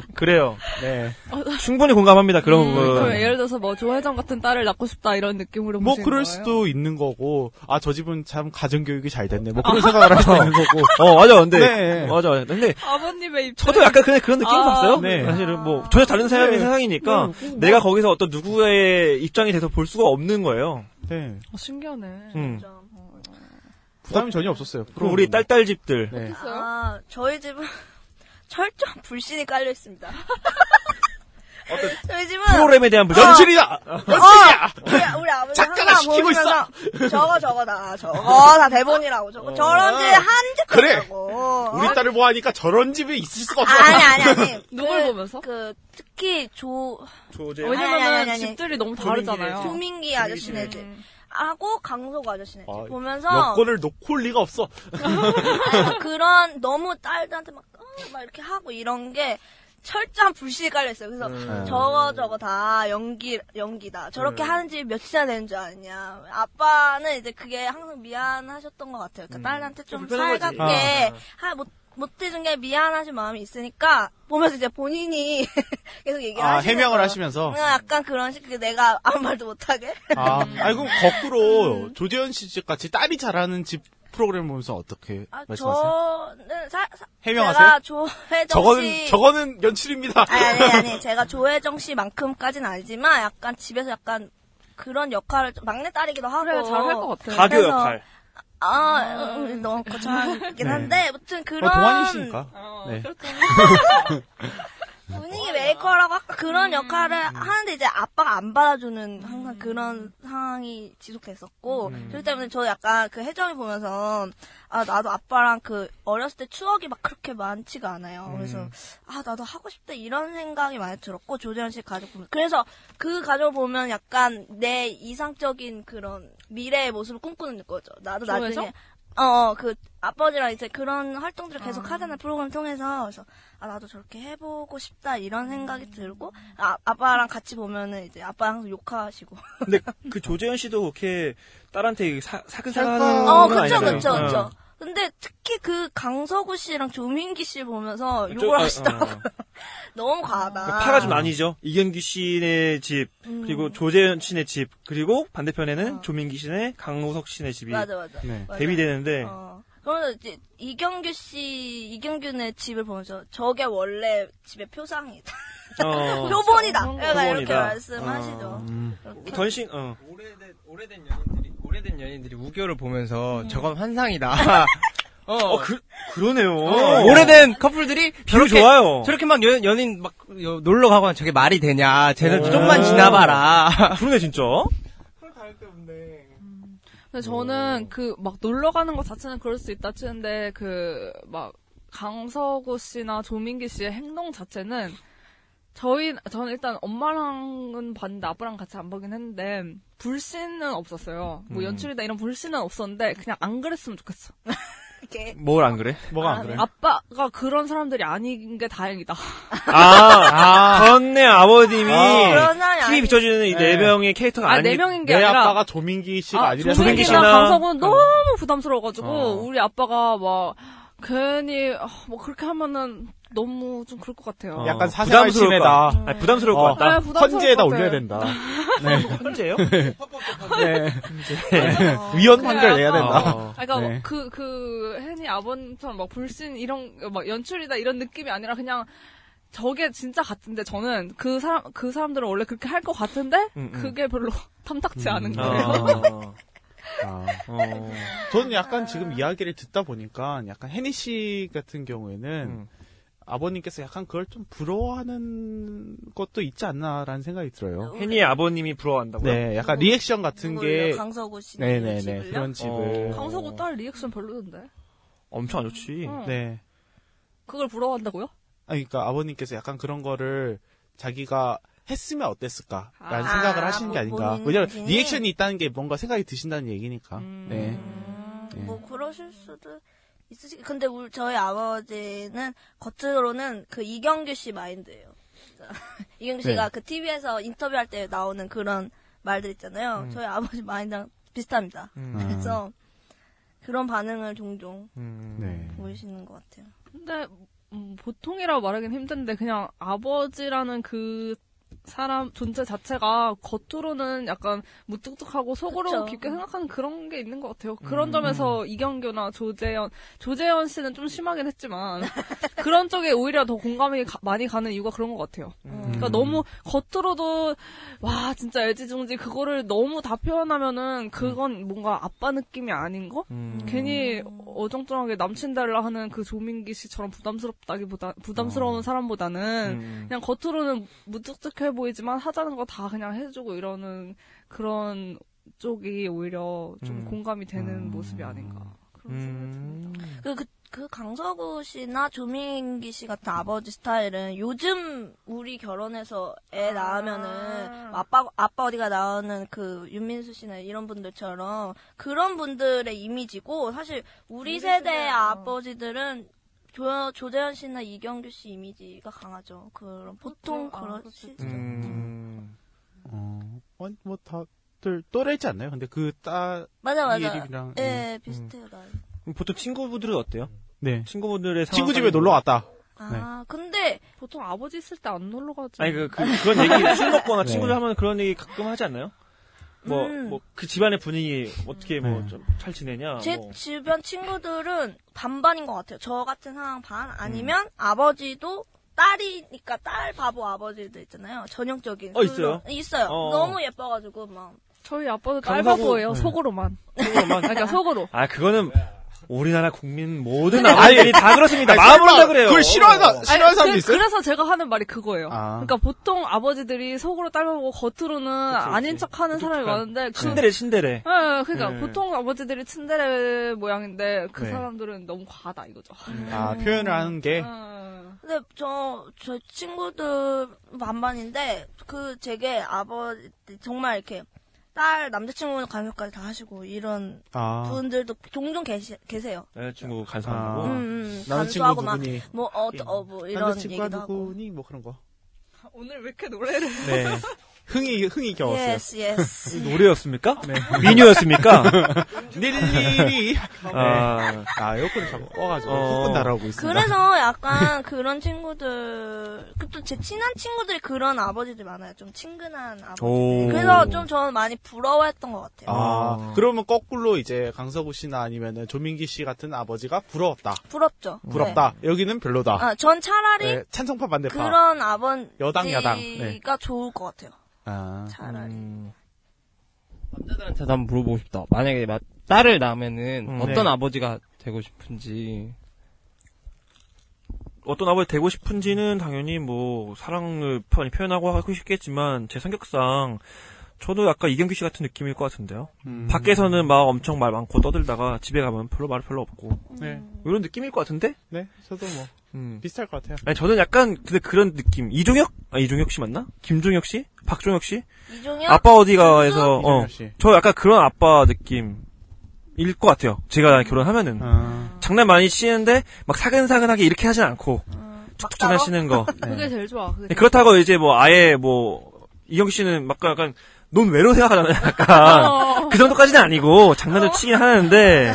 그래요. 네. 충분히 공감합니다. 그런 음, 부분. 그럼 예를 들어서 뭐 조혜정 같은 딸을 낳고 싶다 이런 느낌으로 뭐 보시는 그럴 거예요? 수도 있는 거고, 아, 저 집은 참 가정 교육이 잘 됐네. 뭐 그런 생각을 할 수도 있는 거고. 어 맞아. 근데 네. 맞아. 근데 아버님의 입장. 저도 약간 그냥 그런 느낌 아, 봤어요. 네. 사실은 뭐 전혀 다른 사람의 네. 세상이니까 네, 뭐. 내가 거기서 어떤 누구의 입장이 돼서 볼 수가 없는 거예요. 네. 어, 신기하네. 음. 부담이 전혀 없었어요. 그럼 우리 딸딸 집들 네. 아, 저희 집은 철저한 불신이 깔려 있습니다. 저희 집은 프로그램에 대한 부정. 연출이다! 어, 우리, 우리 아버지 작가가 시키고 보시면서 저거 저거다 저거 다 대본이라고 저거 저런 집 한집 그래. 우리 딸을 보아하니까 저런 집에 있을 수가 없어. 아니 아니 아니 누굴 그, 보면서? 그 특히 조 조제. 아니, 왜냐면은 아니, 아니, 아니. 집들이 너무 다르잖아요. 조민기 아저씨네 집 하고 강석 아저씨네 집 아, 보면서 여권을 놓고 올 리가 없어. 그런 너무 딸들한테 막, 어, 막 이렇게 하고 이런 게 철저한 깔려 있어요. 그래서 음. 저거 저거 다 연기 연기다. 저렇게 음. 하는 집이 몇이나 되는 줄 아느냐. 아빠는 이제 그게 항상 미안하셨던 것 같아요. 그러니까 딸한테 좀 불편한 거지. 살갑게 하, 못, 못 해준 게 미안하신 마음이 있으니까 보면서 이제 본인이 계속 얘기를 아, 하시는 해명을. 하시면서. 그냥 약간 그런 식, 그 내가 아무 말도 못하게. 아, 아니, 그럼 거꾸로 조재현 씨 집 같이 딸이 잘하는 집 프로그램 보면서 어떻게 아, 말씀하세요? 저는 사, 사, 해명하세요? 제가 조혜정 저거는, 씨 저거는 연출입니다. 아니, 아니, 아니. 제가 조혜정 씨만큼까지는 아니지만 약간 집에서 약간 그런 역할을 좀 막내 딸이기도 하고. 그래, 잘할 것 같아. 가교 그래서- 역할. 아, 음, 너무 거창하긴 한데, 무튼 그런 어, 동안이시니까. 어, 네. 분위기 메이커라고 아까 그런 역할을 하는데 이제 아빠가 안 받아주는 항상 그런 상황이 지속됐었고 그렇기 때문에 저 약간 그 혜정이 보면서 아 나도 아빠랑 그 어렸을 때 추억이 막 그렇게 많지가 않아요. 그래서 아 나도 하고 싶다 이런 생각이 많이 들었고 조재현 씨 가족 보면. 그래서 그 가족을 보면 약간 내 이상적인 그런 미래의 모습을 꿈꾸는 거죠. 나도 쇼에서? 나중에 어, 그, 아버지랑 이제 그런 활동들을 계속 하잖아요, 프로그램 통해서. 그래서, 아, 나도 저렇게 해보고 싶다, 이런 생각이 들고, 아, 아빠랑 같이 보면은 이제 아빠랑 항상 욕하시고. 근데 그 조재현 씨도 그렇게 딸한테 사, 사근사근 어, 건 그쵸, 아니잖아요. 그쵸, 어. 그쵸. 근데 특히 그 강서구 씨랑 조민기 씨 보면서 저- 욕을 아, 하시더라고요. 어. 너무 과하다. 그러니까 파가 좀 나뉘죠. 이경규 씨네 집, 음. 그리고 조재현 씨네 집, 그리고 반대편에는 어. 조민기 씨네, 강우석 씨네 집이 맞아, 맞아. 네. 맞아. 대비되는데, 어. 그러면서 이제 이경규 씨, 이경규네 집을 보면서 저게 원래 집의 표상이다. 어, 표본이다. 거. 약간 이렇게 표본이다. 말씀하시죠. 음. 전신, 어. 오래된 오래된 연인들이 오래된 연인들이 우결을 보면서 저건 환상이다. 어, 어, 그, 그러네요. 어, 오래된 커플들이 저렇게 좋아요. 저렇게 막 연, 연인 막 여- 놀러 가거나 저게 말이 되냐? 쟤는 오. 좀만 지나봐라. 그러네, 진짜. 근데 저는 그 막 놀러 가는 것 자체는 그럴 수 있다 치는데 그 막 강서구 씨나 조민기 씨의 행동 자체는 저희 저는 일단 엄마랑은 봤는데 아빠랑 같이 안 보긴 했는데 불신은 없었어요. 뭐 음. 연출이다 이런 불신은 없었는데 그냥 안 그랬으면 좋겠어. 이렇게. 뭘안 그래? 뭐가 안 그래? 아빠가 그런 사람들이 아닌 게 다행이다. 아, 아버님이 아. 그런 사람이 TV 비춰주는 이네 네. 명의 캐릭터가 아, 아니 네 명인 게 내 아니라 아빠가 조민기 씨가 아, 아, 니라 조민기 씨나- 강서구는 너무 부담스러워가지고 어. 우리 아빠가 막 괜히 아, 뭐 그렇게 하면은 너무 좀 그럴 것 같아요. 어. 약간 사생활 부담스러울 침해다. 것 같- 아니, 부담스러울 것 어. 같다. 네, 부담스러울 헌재에다 것 같아. 올려야 된다. 네. 현재요? 네. 위헌 판결 내야 된다. 어. 아, 그러니까 네. 그, 그, 혜니 아버님처럼 막 불신 이런, 막 연출이다 이런 느낌이 아니라 그냥 저게 진짜 같은데 저는 그 사람, 그 사람들은 원래 그렇게 할 것 같은데 음, 음. 그게 별로 탐탁지 않은 음. 거예요. 어. 아. 어. 저는 약간 지금 이야기를 듣다 보니까 약간 혜니 씨 같은 경우에는 음. 아버님께서 약간 그걸 좀 부러워하는 것도 있지 않나라는 생각이 들어요. 혜니의 아버님이 부러워한다고요? 네, 약간 리액션 같은 게 강서구 씨 네네네 집을요? 그런 집을 어. 강서구 딸 리액션 별로던데. 엄청 안 좋지. 어. 네. 그걸 부러워한다고요? 아, 그러니까 아버님께서 약간 그런 거를 자기가 했으면 어땠을까라는 아, 생각을 하시는 게뭐 아닌가. 본인 왜냐면 자신이? 리액션이 있다는 게 뭔가 생각이 드신다는 얘기니까. 음. 네. 음, 네. 뭐 그러실 수도 있으시. 근데 우리 저희 아버지는 겉으로는 그 이경규 씨 마인드예요. 이경규 씨가 네. 그 TV에서 인터뷰할 때 나오는 그런 말들 있잖아요. 음. 저희 아버지 마인드랑 비슷합니다. 음. 아. 그래서 그런 반응을 종종 음. 네. 보이시는 것 같아요. 근데 음, 보통이라고 말하긴 힘든데 그냥 아버지라는 그 사람 존재 자체가 겉으로는 약간 무뚝뚝하고 속으로 그쵸. 깊게 생각하는 그런 게 있는 것 같아요. 그런 음. 점에서 이경규나 조재현, 조재현 씨는 좀 심하긴 했지만 그런 쪽에 오히려 더 공감이 가- 많이 가는 이유가 그런 것 같아요. 그러니까 음. 너무 겉으로도 와 진짜 애지중지 그거를 너무 다 표현하면은 그건 뭔가 아빠 느낌이 아닌 거? 음. 괜히 어정쩡하게 남친 달라 하는 그 조민기 씨처럼 부담스럽다기보다 부담스러운 어. 사람보다는 음. 그냥 겉으로는 무뚝뚝해 보이지만 하자는 거 다 그냥 해주고 이러는 그런 쪽이 오히려 좀 음. 공감이 되는 음. 모습이 아닌가 그런 생각이 듭니다. 음. 그, 그, 그 강서구 씨나 조민기 씨 같은 아버지 스타일은 요즘 우리 결혼해서 애 아. 낳으면은 아빠 아빠 어디가 나오는 그 윤민수 씨나 이런 분들처럼 그런 분들의 이미지고 사실 우리 세대의 세대, 어. 아버지들은 조, 조재현 씨나 이경규 씨 이미지가 강하죠. 그런 보통 그렇죠. 아, 그렇지. 그렇죠. 음. 어, 아니, 뭐 다들 또래지 않나요? 근데 그 딸, 맞아 맞아. 예, 비슷해요 나. 그럼 보통 친구분들은 어때요? 네. 친구분들의 친구 상황 집에 놀러 갔다. 아 근데 보통 아버지 있을 때 안 놀러 가지 아니 그, 그 그런 얘기 술 먹거나 네. 친구들 하면 그런 얘기 가끔 하지 않나요? 뭐 음. 뭐 그 집안의 분위기 어떻게 뭐 네. 좀잘 지내냐? 제 뭐. 주변 친구들은 반반인 것 같아요. 저 같은 상황 반 아니면 아버지도 딸이니까 딸 바보 아버지들 있잖아요. 전형적인. 어, 있어요? 있어요. 어. 너무 예뻐가지고 막 저희 아빠도 딸바보예요. 네. 속으로만. 속으로만. 그러니까 속으로. 아 그거는 우리나라 국민 모든 아버지들이 다 그렇습니다. 마음으로 다 그래요. 그걸 싫어하나- 아니, 싫어하는 사람도 그- 있어요? 그래서 제가 하는 말이 그거예요. 아. 그러니까 보통 아버지들이 속으로 딸바보고 겉으로는 아닌 척하는 사람이 많은데 그- 친데레 친데레. 네, 그러니까 네. 보통 아버지들이 츤데레 모양인데 그 네. 사람들은 너무 과하다 이거죠. 아, 표현을 하는 게. 근데 저, 저 친구들 반반인데, 그, 제게 아버지, 정말 이렇게, 딸, 남자친구는 간섭까지 다 하시고, 이런 아. 분들도 종종 계시, 계세요. 여자친구 아. 간섭하고. 음, 음, 남자친구 간소하고 막? 뭐, 어, 어, 뭐, 이런 얘기도 하고. 누구니? 뭐 그런 거. 오늘 왜 이렇게 노래를? 네. 흥이, 흥이 겨웠어요. Yes, yes. 노래였습니까? 미녀였습니까? 릴리리. 아. 아, 에어컨을 자꾸 꺼가지고 어. 후끈 날아오고 있습니다. 그래서 약간 그런 친구들, 또 제 친한 친구들이 그런 아버지들 많아요. 좀 친근한 아버지. 오. 그래서 좀 저는 많이 부러워했던 것 같아요. 아, 그러면 거꾸로 이제 강서구 씨나 아니면은 조민기 씨 같은 아버지가 부러웠다. 부럽죠. 부럽다. 여기는 별로다. 아, 전 차라리 네, 찬성파 반대파. 그런 아버지가 여당, 야당. 네. 좋을 것 같아요. 아. 차라리. 남자들한테도 한번 물어보고 싶다. 만약에 마- 딸을 낳으면은 음, 어떤 네. 아버지가 되고 싶은지. 어떤 아버지 되고 싶은지는 당연히 뭐 사랑을 많이 표현하고 하고 싶겠지만 제 성격상 저도 약간 이경규 씨 같은 느낌일 것 같은데요. 음. 밖에서는 막 엄청 말 많고 떠들다가 집에 가면 별로 말 별로 없고 네. 이런 느낌일 것 같은데? 네, 저도 뭐 음. 비슷할 것 같아요. 아니 저는 약간 근데 그런 느낌. 이종혁? 아 이종혁 씨 맞나? 김종혁 씨? 박종혁 씨? 이종혁? 아빠 어디가에서 어. 저 약간 그런 아빠 느낌일 것 같아요. 제가 결혼하면은 아. 장난 많이 치는데 막 사근사근하게 이렇게 하진 않고 툭툭 장난치는 거. 그게 제일 좋아. 그게 네, 제일 그렇다고 이제 뭐 아예 뭐 이경 씨는 막 약간 논외로 생각하잖아요. 약간 어. 그 정도까지는 아니고 장난을 치긴 하는데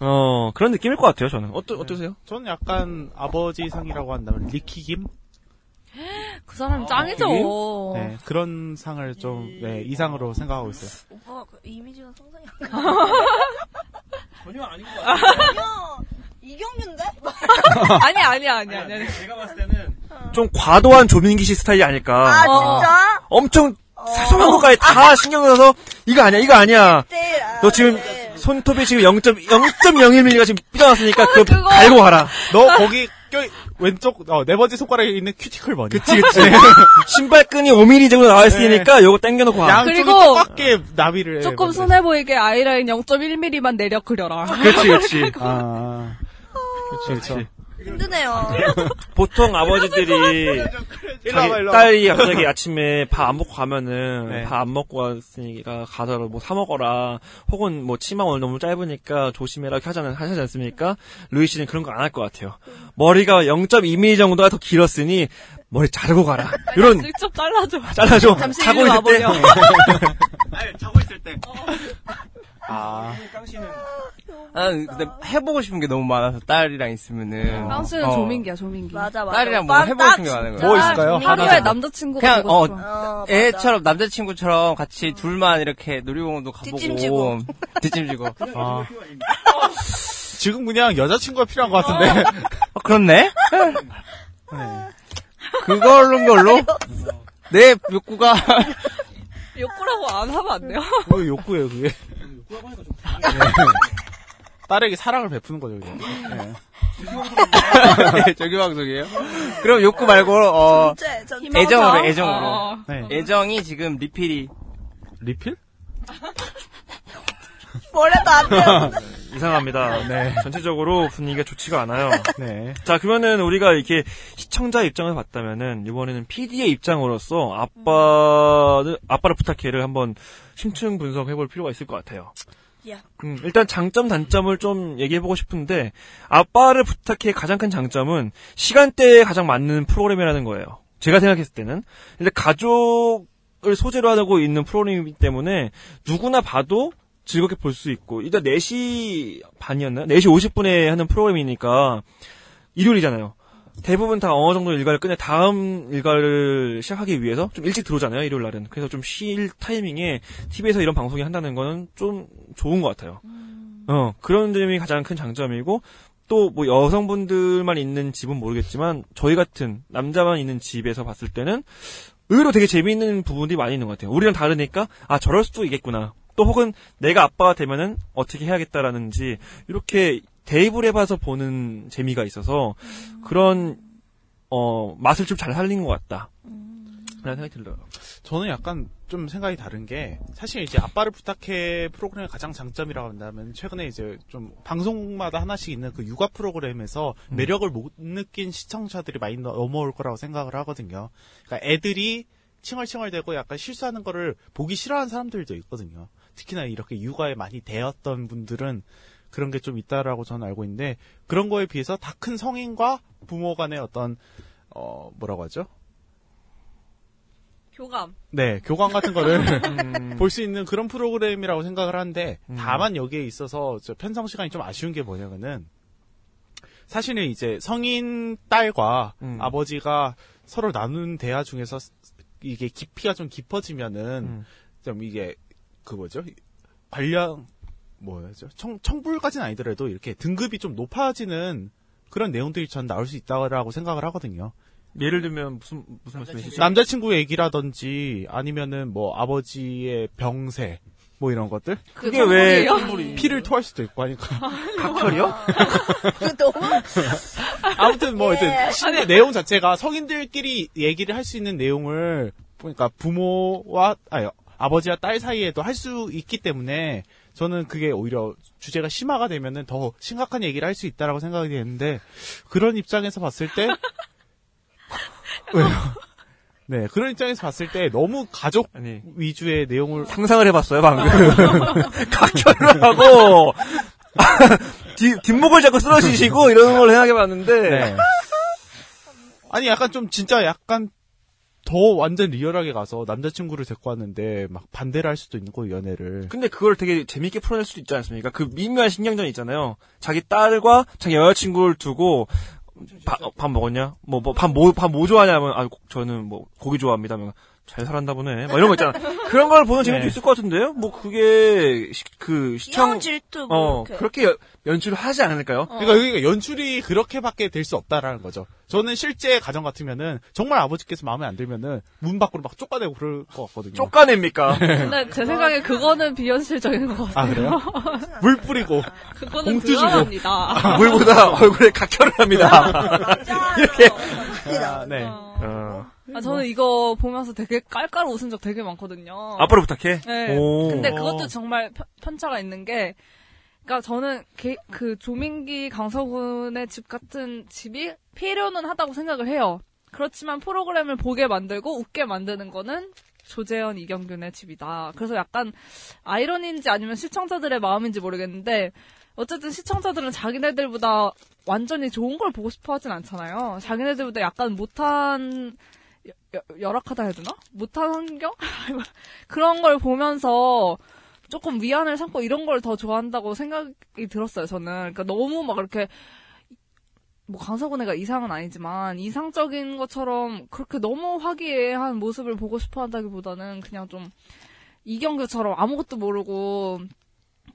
어 그런 느낌일 것 같아요. 저는 어떠 어떠세요? 저는 약간 아버지 상이라고 한다면 리키김? 그 사람 짱이죠. 네, 그런 상을 좀 네, 이상으로 생각하고 있어요. 오빠 그 이미지가 상상이 안 가. 전혀 아닌 것 아니요. 이경규인데? 아니 아니 아니 아니. 아니. 제가 봤을 때는 좀 과도한 조민기 씨 스타일이 아닐까. 아, 진짜? 엄청 사소한 것까지 다 신경 써서 이거 아니야 이거 아니야. 네, 아, 너 지금 네. 손톱이 지금 0.0.01mm가 지금 삐져나왔으니까 그거 그거- 갈고 가라. 너 거기 껴 왼쪽 어, 네 번째 손가락에 있는 큐티클 뭐니? 그치 그치. 신발끈이 5mm 정도 나와 있으니까 요거 당겨놓고 가. 양쪽이 그리고 똑같게 나비를 조금 해. 순해 보이게 아이라인 0.1mm만 내려 그려라. 그렇지 그렇지. 아. 그렇지, 그렇지. 힘드네요. 보통 아버지들이 자기. 딸이 갑자기 아침에 밥 안 먹고 가면은 네. 밥안 먹고 왔으니까 가서 뭐 사 먹어라 혹은 뭐 치마 오늘 너무 짧으니까 조심해라 이렇게 하잖아요 하지 않습니까? 루이 씨는 그런 거 안 할 것 같아요. 머리가 0.2mm 정도가 더 길었으니 머리 자르고 가라. 이런 직접 잘라줘. 잘라줘. 잠시 자고 있을 때. 와보려. 자고 있을 때. 아. 나는 근데 해보고 싶은 게 너무 많아서 딸이랑 있으면은. 깡 씨는 어. 조민기야 조민기. 맞아, 맞아. 딸이랑 뭐 해보고 딱 싶은 게 많은 거야. 뭐 있을까요? 하루에 남자친구가 그냥, 되고 어, 싶어. 어. 애처럼 남자친구처럼 같이 둘만 이렇게 놀이공원도 가보고 뒷짐지고. 뒷짐지고 아. 지금 그냥 여자친구가 필요한 것 같은데. 어, 그렇네 네. 그걸로 걸로 내 욕구가 욕구라고 안 하면 안 돼요? 뭐 욕구예요, 그게. 네. 딸에게 사랑을 베푸는 거죠, 그냥. 네. 네, 저기 방송이에요 그럼 욕구 말고 어 전체, 전체. 애정으로 애정으로 어. 네. 애정이 지금 리필이 리필? 뭐래도 안 돼요. 이상합니다. 네. 전체적으로 분위기가 좋지가 않아요. 네. 자, 그러면은 우리가 이렇게 시청자 입장을 봤다면은 이번에는 PD의 입장으로서 아빠를 아빠를 부탁해를 한번 심층 분석해 볼 필요가 있을 것 같아요. 야. 음, 일단 장점 단점을 좀 얘기해 보고 싶은데 아빠를 부탁해 가장 큰 장점은 시간대에 가장 맞는 프로그램이라는 거예요. 제가 생각했을 때는. 근데 가족을 소재로 하고 있는 프로그램이기 때문에 누구나 봐도 즐겁게 볼 수 있고 일단 4시 반이었나? 4시 50분에 하는 프로그램이니까 일요일이잖아요. 대부분 다 어느 정도 일과를 끝내 다음 일과를 시작하기 위해서 좀 일찍 들어오잖아요, 일요일 날은. 그래서 좀 쉴 타이밍에 TV에서 이런 방송이 한다는 거는 좀 좋은 것 같아요. 어, 그런 점이 가장 큰 장점이고, 또 뭐 여성분들만 있는 집은 모르겠지만, 저희 같은 남자만 있는 집에서 봤을 때는, 의외로 되게 재미있는 부분들이 많이 있는 것 같아요. 우리랑 다르니까 아 저럴 수도 있겠구나. 또 혹은 내가 아빠가 되면은 어떻게 해야겠다라는지 이렇게 대입을 해봐서 보는 재미가 있어서 그런 어 맛을 좀 잘 살린 것 같다. 라는 생각이 들어요. 저는 약간 좀 생각이 다른 게 사실 이제 아빠를 부탁해 프로그램의 가장 장점이라고 한다면 최근에 이제 좀 방송마다 하나씩 있는 그 육아 프로그램에서 음. 매력을 못 느낀 시청자들이 많이 넘어올 거라고 생각을 하거든요. 그러니까 애들이 칭얼칭얼대고 약간 실수하는 거를 보기 싫어하는 사람들도 있거든요. 특히나 이렇게 육아에 많이 대었던 분들은 그런 게 좀 있다라고 저는 알고 있는데 그런 거에 비해서 다 큰 성인과 부모 간의 어떤 어 뭐라고 하죠? 교감. 네, 교감 같은 거를 음. 볼수 있는 그런 프로그램이라고 생각을 하는데 음. 다만 여기에 있어서 저 편성 시간이 좀 아쉬운 게 뭐냐면은 사실은 이제 성인 딸과 음. 아버지가 서로 나눈 대화 중에서 스- 이게 깊이가 좀 깊어지면은 음. 좀 이게 그 뭐죠 관련 뭐죠 청 청불까지는 아니더라도 이렇게 등급이 좀 높아지는 그런 내용들이 전 나올 수 있다고 생각을 하거든요. 예를 들면 무슨 무슨 말씀이시죠? 남자친구 얘기라든지 아니면은 뭐 아버지의 병세 뭐 이런 것들 그게 왜 청불이에요? 피를 토할 수도 있고 하니까 각혈이요? 아무튼 뭐 예. 하여튼 신- 내용 자체가 성인들끼리 얘기를 할 수 있는 내용을 그러니까 부모와 아니 아버지와 딸 사이에도 할 수 있기 때문에 저는 그게 오히려 주제가 심화가 되면은 더 심각한 얘기를 할 수 있다라고 생각이 되는데 그런 입장에서 봤을 때 왜요? 네 그런 입장에서 봤을 때 너무 가족 아니 위주의 내용을 상상을 해봤어요 방금 각혈을 하고 뒷, 뒷목을 잡고 쓰러지시고 이런 걸 생각해봤는데 네. 아니 약간 좀 진짜 약간 더 완전 리얼하게 가서 남자친구를 데리고 왔는데 막 반대를 할 수도 있는 거예요 연애를. 근데 그걸 되게 재밌게 풀어낼 수도 있지 않습니까? 그 미묘한 신경전 있잖아요. 자기 딸과 자기 여자친구를 두고 밥, 밥 먹었냐? 뭐, 뭐, 밥 뭐, 밥뭐 좋아하냐면, 아, 저는 뭐, 고기 좋아합니다. 잘 살았나 보네. 뭐 이런 거 있잖아. 그런 걸 보는 재미도 네. 있을 것 같은데요? 뭐, 그게, 시- 그, 시청, 질투 뭐 어. 그렇게 여- 연출을 하지 않을까요? 그러니까 여기가 연출이 그렇게밖에 될 수 없다라는 거죠. 저는 실제 가정 같으면은 정말 아버지께서 마음에 안 들면은 문 밖으로 막 쫓아내고 그럴 것 같거든요. 쫓아냅니까? 근데 제 생각에 그거는 비현실적인 것 같아요. 아 그래요? 물 뿌리고 그거는 봉투 주고. 불안합니다. 물보다 얼굴에 각혈을 합니다. 이렇게. 아, 네. 어, 아, 저는 이거 보면서 되게 깔깔 웃은 적 되게 많거든요. 아빠를 부탁해? 네. 오. 근데 그것도 정말 편- 편차가 있는 게, 그니까 저는 게- 그 조민기 강서군의 집 같은 집이 필요는 하다고 생각을 해요. 그렇지만 프로그램을 보게 만들고 웃게 만드는 거는 조재현 이경균의 집이다. 그래서 약간 아이러니인지 아니면 시청자들의 마음인지 모르겠는데 어쨌든 시청자들은 자기네들보다 완전히 좋은 걸 보고 싶어 하진 않잖아요. 자기네들보다 약간 못한 열악하다 해야 되나? 못한 환경? 그런 걸 보면서 조금 위안을 삼고 이런 걸 더 좋아한다고 생각이 들었어요, 저는. 그러니까 너무 막 이렇게 뭐 강서군 애가 이상은 아니지만 이상적인 것처럼 그렇게 너무 화기애애한 모습을 보고 싶어 한다기보다는 그냥 좀 이경규처럼 아무것도 모르고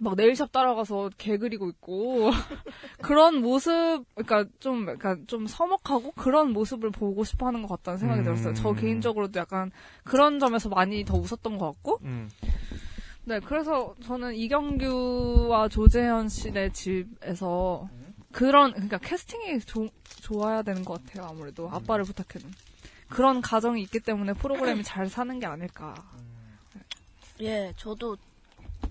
막 네일샵 따라가서 개 그리고 있고 그런 모습 그러니까 좀 약간 좀 서먹하고 그런 모습을 보고 싶어 하는 것 같다는 생각이 음. 들었어요. 저 개인적으로도 약간 그런 점에서 많이 더 웃었던 것 같고 음. 네, 그래서 저는 이경규와 조재현 씨네 집에서 그런 그러니까 캐스팅이 조- 좋아야 되는 것 같아요. 아무래도 아빠를 부탁해는 그런 가정이 있기 때문에 프로그램이 잘 사는 게 아닐까. 예, 저도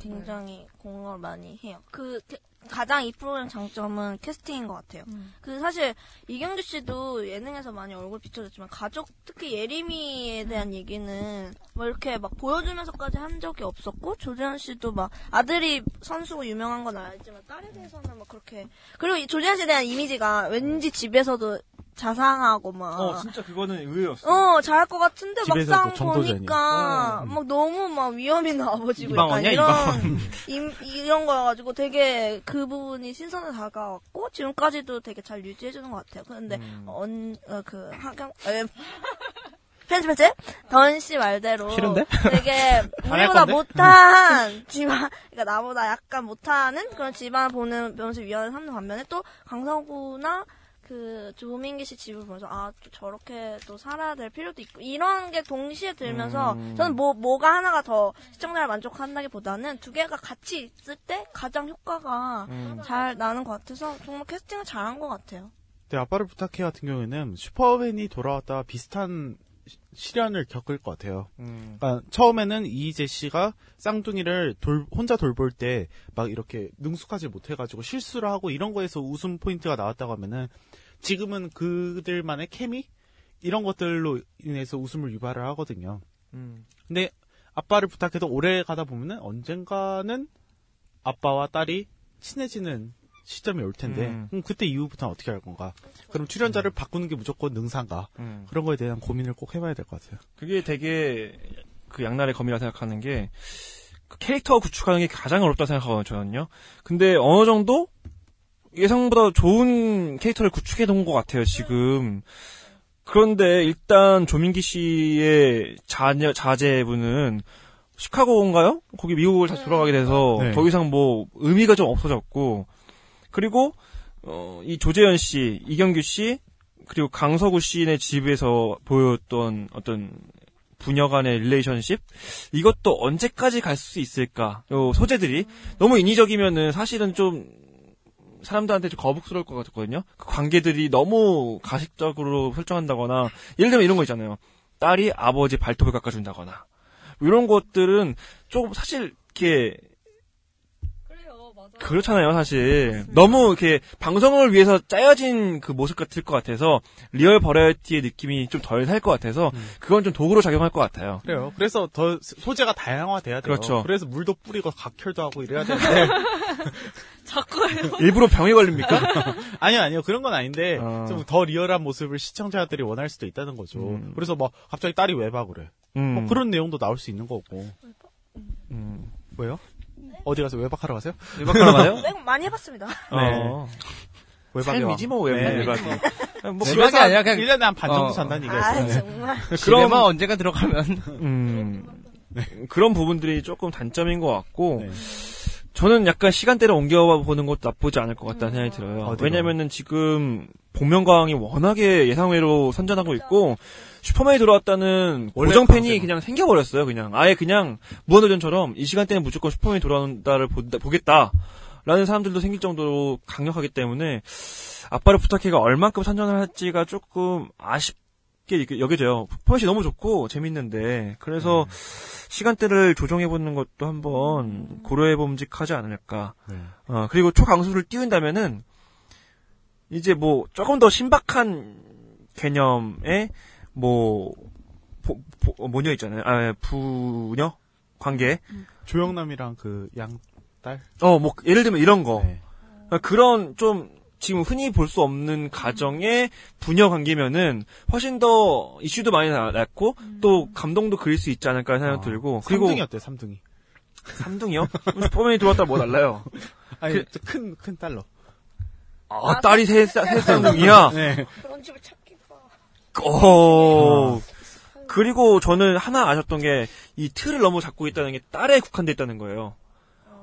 굉장히 공감을 많이 해요. 그 캐- 가장 이 프로그램 장점은 캐스팅인 것 같아요. 음. 그 사실 이경규 씨도 예능에서 많이 얼굴 비춰졌지만 가족 특히 예림이에 대한 얘기는 뭐 이렇게 막 보여주면서까지 한 적이 없었고 조재현 씨도 막 아들이 선수고 유명한 건 알지만 딸에 대해서는 막 그렇게 그리고 이 조재현 씨에 대한 이미지가 왠지 집에서도 자상하고 막 어, 진짜 그거는 의외였어. 어, 잘할 것 같은데 막상. 보니까 어. 막 너무 막 위험 있는 아버지고 이방원이야, 약간 이런 이, 이런 거여가지고 되게 그 부분이 신선해 다가왔고 지금까지도 되게 잘 유지해주는 것 같아요. 근데 음. 언, 어, 그 하경 에, 편집 편집 던씨 말대로 싫은데? 되게 할 우리보다? 못한 집안 그러니까 나보다 약간 못하는 그런 집안을 보는 면서 위안을 삼는 반면에 또 강서구나 그그 조민기 씨 집을 보면서 아또 저렇게 또 살아야 될 필요도 있고 이런 게 동시에 들면서 음. 저는 뭐 뭐가 하나가 더 시청자를 만족한다기보다는 두 개가 같이 있을 때 가장 효과가 음. 잘 나는 것 같아서 정말 캐스팅을 잘한 것 같아요. 네, 아빠를 부탁해 같은 경우에는 슈퍼맨이 돌아왔다와 비슷한 시- 시련을 겪을 것 같아요. 음. 그러니까 처음에는 이희재 씨가 쌍둥이를 돌- 혼자 돌볼 때 막 이렇게 능숙하지 못해가지고 실수를 하고 이런 거에서 웃음 포인트가 나왔다고 하면은 지금은 그들만의 케미 이런 것들로 인해서 웃음을 유발을 하거든요. 음. 근데 아빠를 부탁해도 오래 가다 보면은 언젠가는 아빠와 딸이 친해지는 시점이 올 텐데 음. 그럼 그때 이후부터는 어떻게 할 건가? 그럼 출연자를 바꾸는 게 무조건 능사인가? 음. 그런 거에 대한 고민을 꼭 해봐야 될 것 같아요. 그게 되게 그 양날의 검이라 생각하는 게 그 캐릭터 구축하는 게 가장 어렵다 생각하거든요. 저는요. 근데 어느 정도 예상보다 좋은 캐릭터를 구축해 놓은 것 같아요. 지금. 그런데 일단 조민기 씨의 자녀 자제분은 시카고인가요? 거기 미국을 다시 돌아가게 돼서 네. 더 이상 뭐 의미가 좀 없어졌고 그리고 어, 이 조재현 씨, 이경규 씨 그리고 강서구 씨네 집에서 보였던 어떤 부녀 간의 릴레이션십 이것도 언제까지 갈 수 있을까? 요 소재들이 너무 인위적이면은 사실은 좀 사람들한테 좀 거북스러울 것 같거든요. 그 관계들이 너무 가식적으로 설정한다거나 예를 들면 이런 거 있잖아요. 딸이 아버지 발톱을 깎아준다거나 이런 것들은 조금 사실 이렇게 그렇잖아요, 사실. 너무 이렇게 방송을 위해서 짜여진 그 모습 같을 것 같아서 리얼 버라이어티의 느낌이 좀 덜 살 것 같아서 그건 좀 독으로 작용할 것 같아요. 그래요. 그래서 더 소재가 다양화돼야 돼요. 그렇죠. 그래서 물도 뿌리고 각혈도 하고 이래야 되는데 자꾸 해요. 일부러 병에 걸립니까? 아니요 아니요 그런 건 아닌데 아. 좀더 리얼한 모습을 시청자들이 원할 수도 있다는 거죠. 음. 그래서 뭐 갑자기 딸이 왜봐 그래. 음. 뭐 그런 내용도 나올 수 있는 거고. 음. 왜요? 어디 가서 외박하러 가세요? 외박하러 가요? 외국 많이 해봤습니다. 어. 외박에 삶이지 뭐 외박, 네. 외박이. 뭐 외박이 그래서 아니라 그냥 1년에 한 반 정도 어. 산다는 얘기가 아. 정말. 그럼 언제가 들어가면 음. 그런 부분들이 조금 단점인 것 같고 네. 저는 약간 시간대를 옮겨보는 것도 나쁘지 않을 것 같다는 생각이 들어요. 어디로? 왜냐면은 지금 복면가왕이 워낙에 예상외로 선전하고 있고 슈퍼맨이 돌아왔다는 고정 팬이 강세가. 그냥 생겨버렸어요. 그냥 아예 그냥 무한도전처럼 이 시간대는 무조건 슈퍼맨이 돌아온다를 본다- 보겠다 라는 사람들도 생길 정도로 강력하기 때문에 아빠를 부탁해가 얼만큼 선전을 할지가 조금 아쉽게 여겨져요. 포맷이 너무 좋고 재밌는데 그래서 시간대를 조정해 보는 것도 한번 고려해 봄직하지 않을까. 네. 어, 그리고 초강수를 띄운다면은, 이제 뭐, 조금 더 신박한 개념의, 뭐, 보, 보- 모녀 있잖아요. 아, 부녀? 관계? 조영남이랑 그 양딸. 어, 뭐, 예를 들면 이런 거. 네. 어, 그런 좀, 지금 흔히 볼 수 없는 가정의 부녀 관계면은 훨씬 더 이슈도 많이 나- 났고 또 감동도 그릴 수 있지 않을까 생각 이 들고 그리고 삼둥이 어때요? 삼둥이. 삼둥이요? 슈퍼맨이 들어왔다 뭐 달라요? 아니 큰큰 큰 딸로. 아, 딸이 세, 세 쌍둥이야? 네. 그런 집을 찾 기가. 어. 그리고 저는 하나 아셨던 게 이 틀을 너무 잡고 있다는 게 딸에 국한돼 있다는 거예요.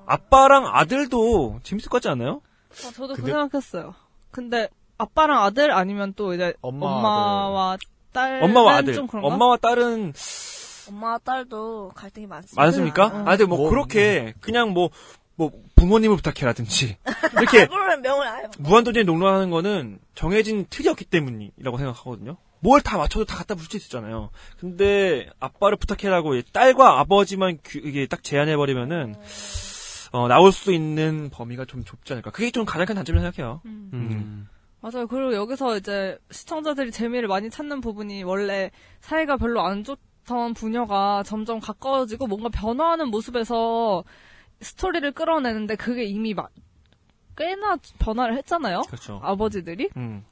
아빠랑 아들도 재밌을 것 같지 않아요? 아, 저도 그 근데- 생각했어요. 근데 아빠랑 아들 아니면 또 이제 엄마와 엄마 와 딸 엄마와 아들. 좀 그런가? 엄마와 딸은 엄마와 딸도 갈등이 많습니다. 많습니까? 응. 아들 뭐, 뭐, 그렇게 그냥 뭐 뭐 부모님을 부탁해라든지 이렇게 그런 명을 아예 무한도전에 농락하는 거는 정해진 틀이었기 때문이라고 생각하거든요. 뭘 다 맞춰도 다 갖다 붙일 수 있잖아요. 근데 아빠를 부탁해라고 이 딸과 아버지만 규- 이게 딱 제한해버리면은 어, 나올 수 있는 범위가 좀 좁지 않을까. 그게 좀 가장 큰 단점이라고 생각해요. 음. 음. 맞아요. 그리고 여기서 이제 시청자들이 재미를 많이 찾는 부분이 원래 사이가 별로 안 좋던 부녀가 점점 가까워지고 뭔가 변화하는 모습에서 스토리를 끌어내는데 그게 이미 막 꽤나 변화를 했잖아요. 그렇죠. 아버지들이. 음.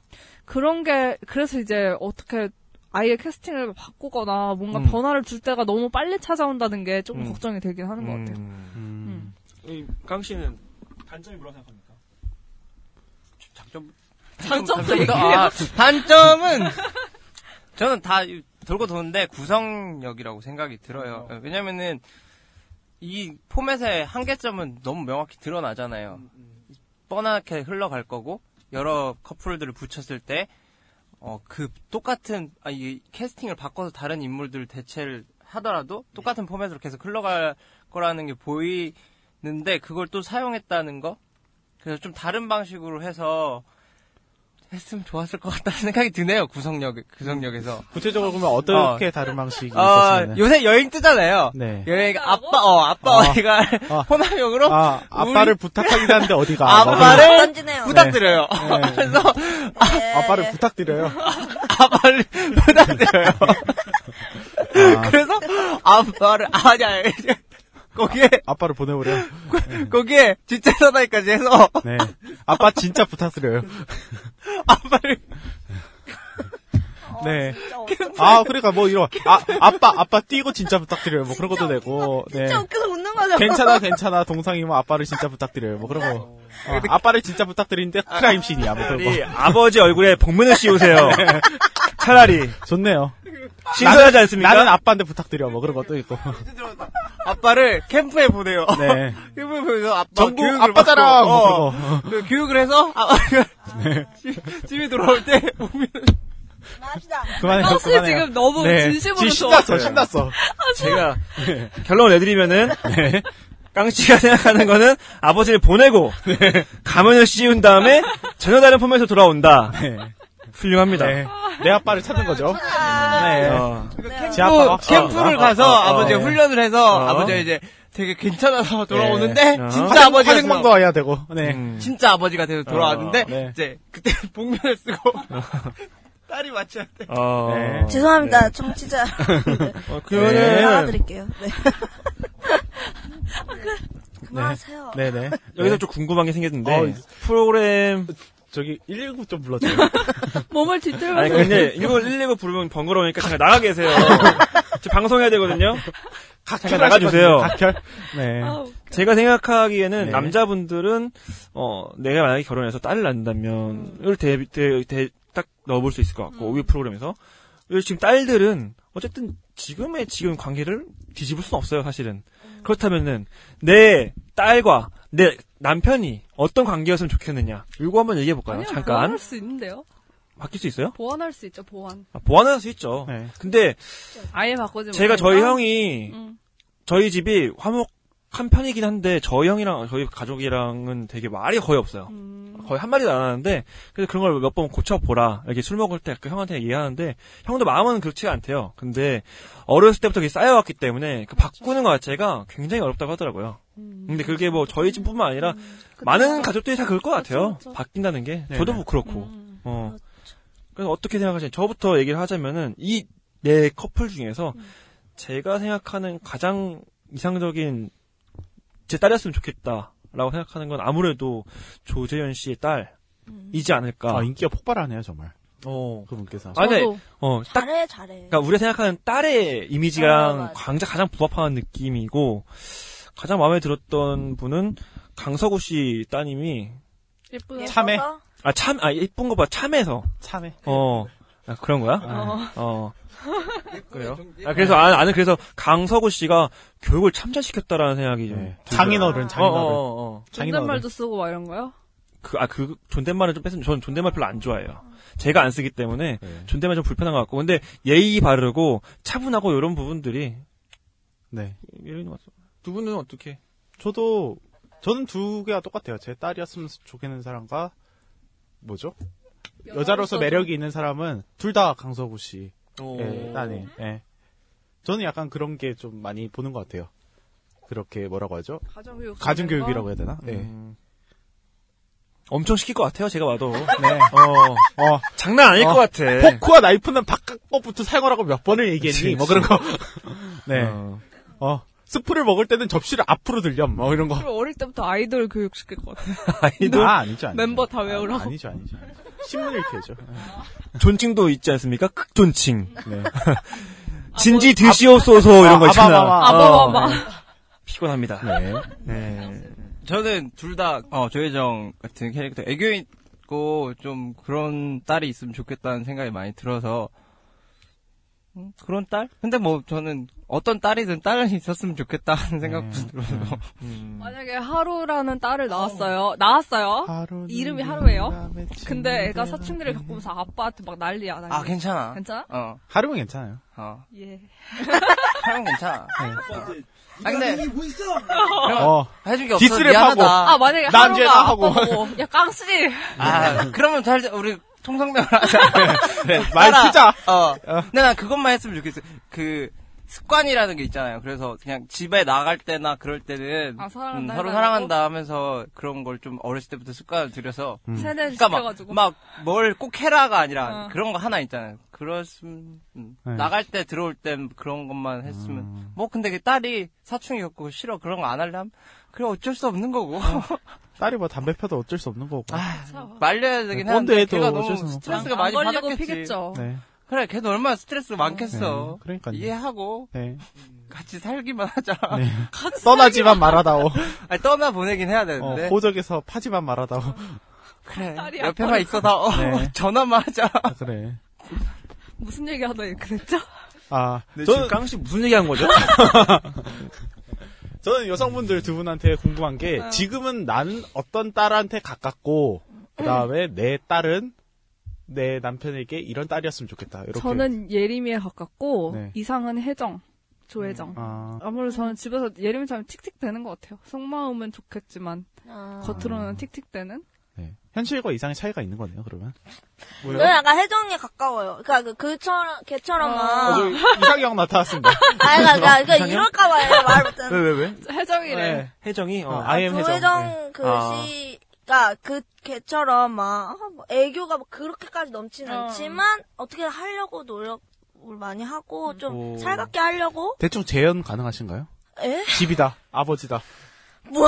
그런 게 그래서 이제 어떻게 아예 캐스팅을 바꾸거나 뭔가 음. 변화를 줄 때가 너무 빨리 찾아온다는 게 조금 음. 걱정이 되긴 하는 것 같아요. 음. 이, 강 씨는 단점이 뭐라고 생각합니까? 장점 장점도 얘기해요. 아, 단점은 저는 다 돌고 도는데 구성력이라고 생각이 들어요. 어. 왜냐면은 이 포맷의 한계점은 너무 명확히 드러나잖아요. 뻔하게 흘러갈 거고 여러 커플들을 붙였을 때, 어, 그 똑같은, 아, 이 캐스팅을 바꿔서 다른 인물들을 대체를 하더라도 똑같은 포맷으로 계속 흘러갈 거라는 게 보이는데 그걸 또 사용했다는 거? 그래서 좀 다른 방식으로 해서 했으면 좋았을 것 같다는 생각이 드네요, 구성력, 구성력에서. 구체적으로 보면 어떻게 다른 방식이 어, 있었으면 요새 여행 뜨잖아요. 네. 여행 아빠 어 아빠 아. 어디가 아. 호남역으로 아, 아빠를 부탁하긴 하는데 어디가 뭐 아빠를 던지네요. 부탁드려요. 네. 그래서 네. 아빠를 부탁드려요. 아빠를 부탁드려요. 아, 그래서 아빠를 아니야 이제 거기에 아 빠를 보내버려. 거기에 진짜 사나이까지 해서 네. 아빠 진짜 부탁드려요. 아빠를 네. 진짜 웃겨. 아, 그러니까 뭐 이런 아, 아빠 아빠 뛰고 진짜 부탁드려요. 뭐 그런 것도 되고. 네. 진짜 웃겨서 웃는 거죠. 괜찮아 괜찮아 동상이면 아빠를 진짜 부탁드려요. 뭐 그런 거. 어, 아빠를 진짜 부탁드리는데 크라임 씬이야. 뭐 그런 거. 아버지 얼굴에 복면을 씌우세요. 차라리 좋네요. 신선하지 않습니까? 나는 아빠한테 부탁드려. 뭐 그런 것도 있고. 아빠를 캠프에 보내요. 네. 캠프에 보내서 아빠 전국 교육을 아빠잖아. 뭐 어. 그 교육을 해서 아빠가 집- 집에 돌아올 때 보면. 버스 그만해요. 지금 너무 네. 진심으로 지금 신났어. 좋아했어요. 신났어. 제가 결론을 내드리면은 깡씨가 생각하는 거는 아버지를 보내고 가면을 씌운 다음에 전혀 다른 포맷으로 돌아온다. 네. 훌륭합니다. 네. 내 아빠를 찾는 거죠. 네. 어, 제 아빠가 캠프를 어, 가서 어, 어, 아버지가 어. 훈련을 해서 어. 아버지가 이제 되게 괜찮아서 돌아오는데 네. 진짜 아버지가 화생방도 와야 되고. 네. 음. 진짜 아버지가 돼서 돌아왔는데 어, 네. 이제 그때 복면을 쓰고 딸이 맞춰야 돼. 어, 네. 죄송합니다, 청취자. 어, 네. 그러면은 나와드릴게요. 네. 그만하세요. 네네. 여기서 좀 궁금한 게 생겼는데 어, 프로그램 저기 119 좀 불러줘요. 몸을 뒤틀면서 아니 근데 이거 119 부르면 번거로우니까 잠깐 나가 계세요. 지금 방송해야 되거든요. 잠깐 나가주세요. 각혈. 네. 아우, 제가 생각하기에는 네. 남자분들은 어 내가 만약에 결혼해서 딸을 낳는다면 이걸 대, 대, 대, 딱 넣어볼 수 있을 것 같고 이 프로그램에서 그리고 지금 딸들은 어쨌든 지금의 지금 관계를 뒤집을 수는 없어요 사실은 그렇다면은 내 딸과 내 남편이 어떤 관계였으면 좋겠느냐 이거 한번 얘기해 볼까요 잠깐 보완할 수 있는데요. 바뀔 수 있어요 보완할 수 있죠, 보완. 아, 보완할 수 있죠 네. 근데 아예 바꾸지 제가 저희. 형이 음. 저희 집이 화목 한 편이긴 한데 저희 형이랑 저희 가족이랑은 되게 말이 거의 없어요. 음. 거의 한 마디도 안 하는데 그래서 그런 걸 몇 번 고쳐보라 이렇게 술 먹을 때그 형한테 얘기하는데 형도 마음은 그렇지가 않대요. 근데 어렸을 때부터 그게 쌓여왔기 때문에 그 바꾸는 것 자체가 굉장히 어렵다고 하더라고요. 음. 근데 그게 뭐 저희 집뿐만 아니라 그쵸. 많은 가족들이 다 그럴 것 같아요. 그쵸, 그쵸. 바뀐다는 게 네네. 저도 뭐 그렇고. 음. 어. 그래서 어떻게 생각하시나요? 저부터 얘기를 하자면은 이 네 커플 중에서 음. 제가 생각하는 가장 이상적인 제 딸이었으면 좋겠다라고 생각하는 건 아무래도 조재현 씨의 딸이지 않을까. 아, 인기가 폭발하네요, 정말. 어. 그분께서. 아, 네. 저도 어, 딱 잘해, 잘해. 그러니까 우리가 생각하는 딸의 어, 이미지랑 맞아. 광자 가장 부합하는 느낌이고 가장 마음에 들었던 분은 강서구 씨 따님이 예쁘다. 참해. 아 참 아 예쁜 거 봐 참해서 참해. 어 아, 그런 거야? 어. 어. 그래요? 아, 그래서, 아, 나는 그래서 강서구 씨가 교육을 참전시켰다라는 생각이 좀. 네. 장인어른, 어, 어, 장인어른. 어, 어. 장인어른. 존댓말도 쓰고 막 이런 거요? 그, 아, 그, 존댓말을 좀 뺐으면, 저는 존댓말 별로 안 좋아해요. 제가 안 쓰기 때문에, 네. 존댓말 좀 불편한 것 같고, 근데 예의 바르고, 차분하고, 이런 부분들이, 네. 이런 것 같아요. 두 분은 어떻게? 저도, 저는 두 개가 똑같아요. 제 딸이었으면 좋겠는 사람과, 뭐죠? 여자로서 매력이 있는 사람은 둘 다 강서구 씨. 예, 딸이. 예. 저는 약간 그런 게 좀 많이 보는 것 같아요. 그렇게 뭐라고 하죠? 가정교육. 가정교육이라고 해야 되나? 네. 음. 엄청 시킬 것 같아요, 제가 봐도. 네. 어, 어, 장난 아닐 어, 것 같아. 포크와 나이프는 바깥 것부터 사용하라고 몇 번을 얘기했니? 그치, 뭐 그런 거. 네. 어. 어, 스프를 먹을 때는 접시를 앞으로 들렴. 뭐 이런 거. 어릴 때부터 아이돌 교육 시킬 것 같아요. 아이돌 아, 아니죠, 아니죠. 멤버 다 외우라고. 아, 아니죠, 아니죠. 신문 읽기죠. 존칭도 있지 않습니까? 극존칭. 네. 진지 드시옵소서 이런 거 아, 있잖아. 아바마마. 어, 네. 피곤합니다. 네. 네. 저는 둘다 어, 조혜정 같은 캐릭터 애교 있고 좀 그런 딸이 있으면 좋겠다는 생각이 많이 들어서 음, 그런 딸? 근데 뭐 저는 어떤 딸이든 딸은 있었으면 좋겠다 하는 생각도 네. 들어서. 음. 만약에 하루라는 딸을 낳았어요. 낳았어요. 하루는 이름이 하루예요? 근데 애가 사춘기를 겪으면서 아빠한테 막 난리야. 난리. 아, 괜찮아. 괜찮아? 어, 하루면 괜찮아요. 어. 예. 하면 괜찮아. 네. 아, 근데. 어. 해준 게 없어. 디스를 미안하다. 아 만약에 하루가 하고. 아빠 보고 야 깡씨. 아, 그러면 잘, 우리 통성명을 하자. 네, 말 따라. 쓰자. 어. 근데 난 그것만 했으면 좋겠어. 그, 습관이라는 게 있잖아요. 그래서 그냥 집에 나갈 때나 그럴 때는 아, 사랑한다 음, 서로? 사랑한다 하면서 그런 걸 좀 어렸을 때부터 습관을 들여서 세뇌 그러니까 시켜가지고. 막뭘 꼭 해라가 아니라 어. 그런 거 하나 있잖아요. 그렇으면 음, 네. 나갈 때 들어올 땐 그런 것만 했으면 뭐 근데 그 딸이 사춘기 겪고 싫어 그런 거안 하려면 그래 어쩔 수 없는 거고 딸이 뭐 담배 펴도 어쩔 수 없는 거고. 아, 말려야 되긴 네, 하는데 꼰대도 걔가 너무. 스트레스가 안 많이 받았겠지. 피겠죠. 네. 그래 걔도 얼마나 스트레스 많겠어. 네, 그러니까요. 이해하고 네. 같이 살기만 하자. 네. 떠나지만 말아다오. 아니, 떠나 보내긴 해야 어, 되는데 호적에서 파지만 말아다오. 그래 옆에만 있어다 어, 네. 전화만 하자. 아, 그래. 무슨 얘기 하다 됐죠? 아, 근데 저는, 지금 깡씨 무슨 얘기 한 거죠? 저는 여성분들 두 분한테 궁금한 게, 어. 지금은 나는 어떤 딸한테 가깝고, 그 다음에 내 딸은 내 남편에게 이런 딸이었으면 좋겠다. 이렇게. 저는 예림이에 가깝고 네. 이상은 혜정, 조혜정. 아, 아무래도 저는 집에서 예림이처럼 틱틱대는 것 같아요. 속마음은 좋겠지만 아. 겉으로는 틱틱대는. 네. 현실과 이상의 차이가 있는 거네요, 그러면. 저는 약간 혜정이 가까워요. 그니까 그, 그처럼, 걔처럼 어, 막. 저 이상형 나타났습니다. 아니, 그니까, 그니까, 그니까 이상형? 이럴까봐 말 못하는 왜, 왜, 왜? 혜정이래. 네. 혜정이? 어. 어, I am 혜정. 조혜정 네. 그 아. 씨가 그 걔처럼 막 아, 뭐 애교가 막 그렇게까지 넘지는 어. 않지만 어떻게 하려고 노력을 많이 하고 좀 오. 살갑게 하려고 대충 재현 가능하신가요? 에? 집이다. 아버지다.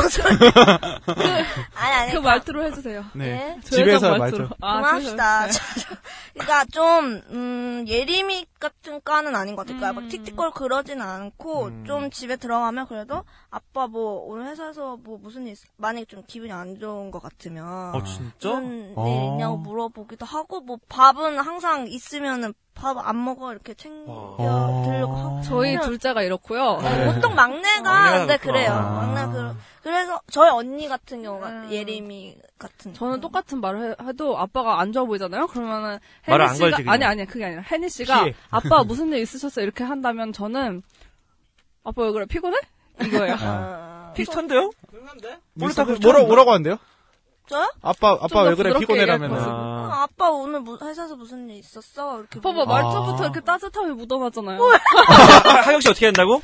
소리? 아니 아니 그 말투로 해주세요. 네. 예? 집에서 조혜정 말투. 아, 그만합시다. 조혜정. 그러니까 좀 음, 예림이 같은 과는 아닌 것 같아요. 그러니까 음. 막 틱틱거리고 그러지는 않고 음. 좀 집에 들어가면 그래도 아빠 뭐 오늘 회사에서 뭐 무슨 일 있... 만약에 좀 기분이 안 좋은 것 같으면 어, 진짜? 무슨 어. 일 있냐고 물어보기도 하고 뭐 밥은 항상 있으면은 밥안 먹어 이렇게 챙겨 어. 드리려고 하고 저희 둘째가 이렇고요. 네, 보통 막내가 근데. 그래요. 아. 막내 그 그래서 저희 언니 같은 경우가 음. 예림이 같은 저는 똑같은 말을 해- 해도 아빠가 안 좋아 보이잖아요. 그러면은 말을 혜니 안 씨가 걸지, 그냥. 아니 아니 그게 아니라 혜니 씨가 피해. 아빠 무슨 일 있으셨어 이렇게 한다면 저는 아빠 왜 그래 피곤해? 이거예요. 아. 비슷한데요? 뭐라, 그렇죠. 뭐라, 뭐라고 한대요? 저요? 아빠, 아빠 더왜 그래? 피곤해라면. 아, 아, 아빠 오늘 무- 회사에서 무슨 일 있었어? 이렇게 봐봐. 말투부터 아. 이렇게 따뜻함이 묻어나잖아요. 하영 씨 어떻게 한다고?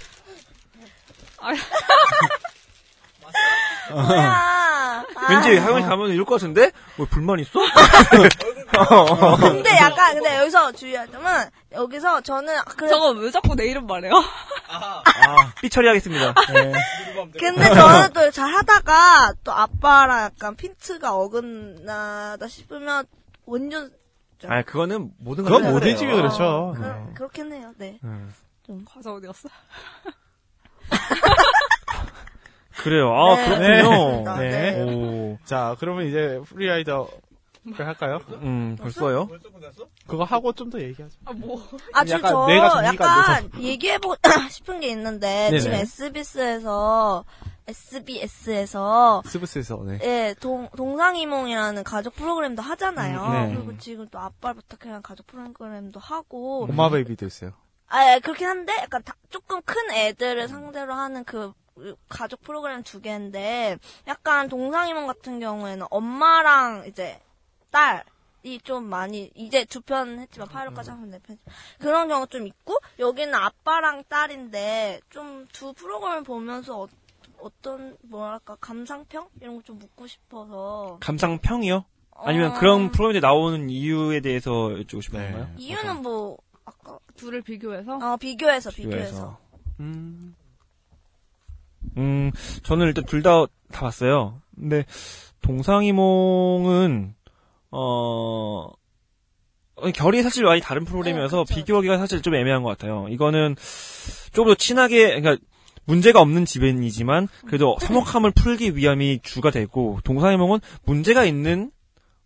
뭐야? 아, 왠지 하영 씨 가면 이럴 것 같은데? 뭐 불만 있어? 근데 약간 근데 여기서 주의할 점은 여기서 저는 그래 저거 왜 자꾸 내 이름 말해요? 아, 삐 처리하겠습니다. 네. 근데 저는 또 잘 하다가 또 아빠랑 약간 핀트가 어긋나다 싶으면 완전 아, 그거는 모든 그건 걸 모든 해야 집이. 그렇죠. 그, 네. 그렇긴 해요. 네. 음. 과자 어디 갔어? 그래요. 아, 네. 그렇군요. 아, 네. 네. 오, 자, 그러면 이제 free rider 를 할까요? 음, 벌써요? 그거 하고 좀 더 얘기하죠. 아 뭐? 아, 저, 약간 저안 약간 얘기해보고 싶은 게 있는데 네네. 지금 SBS에서 SBS에서 스브스에서, 네. 예, 동, 동상이몽이라는 가족 프로그램도 하잖아요. 음, 네. 그리고 지금 또 아빠를 부탁해라는 가족 프로그램도 하고. 오 마이 베이비도 있어요. 아, 예, 그렇긴 한데, 약간 다- 조금 큰 애들을 상대로 하는 그 가족 프로그램 두 개인데, 약간 동상이몽 같은 경우에는 엄마랑 이제 딸 이 좀 많이, 이제 두 편 했지만 파일럿까지 하면 네 편. 그런 경우가 좀 있고, 여기는 아빠랑 딸인데, 좀 두 프로그램을 보면서 어, 어떤, 뭐랄까, 감상평? 이런 거 좀 묻고 싶어서. 감상평이요? 아니면 어, 그런 프로그램에 나오는 이유에 대해서 여쭈고 싶은 네. 건가요? 이유는 뭐, 아까, 둘을 비교해서 어, 비교해서, 비교해서. 비교해서. 음. 음, 저는 일단 둘 다 다 봤어요. 근데 동상이몽은 어 어, 결이 사실 많이 다른 프로그램이어서 네. 비교하기가 사실 좀 애매한 것 같아요. 이거는 조금 더 친하게, 그러니까 문제가 없는 집안이지만 그래도 서먹함을 풀기 위함이 주가 되고 동상이몽은 문제가 있는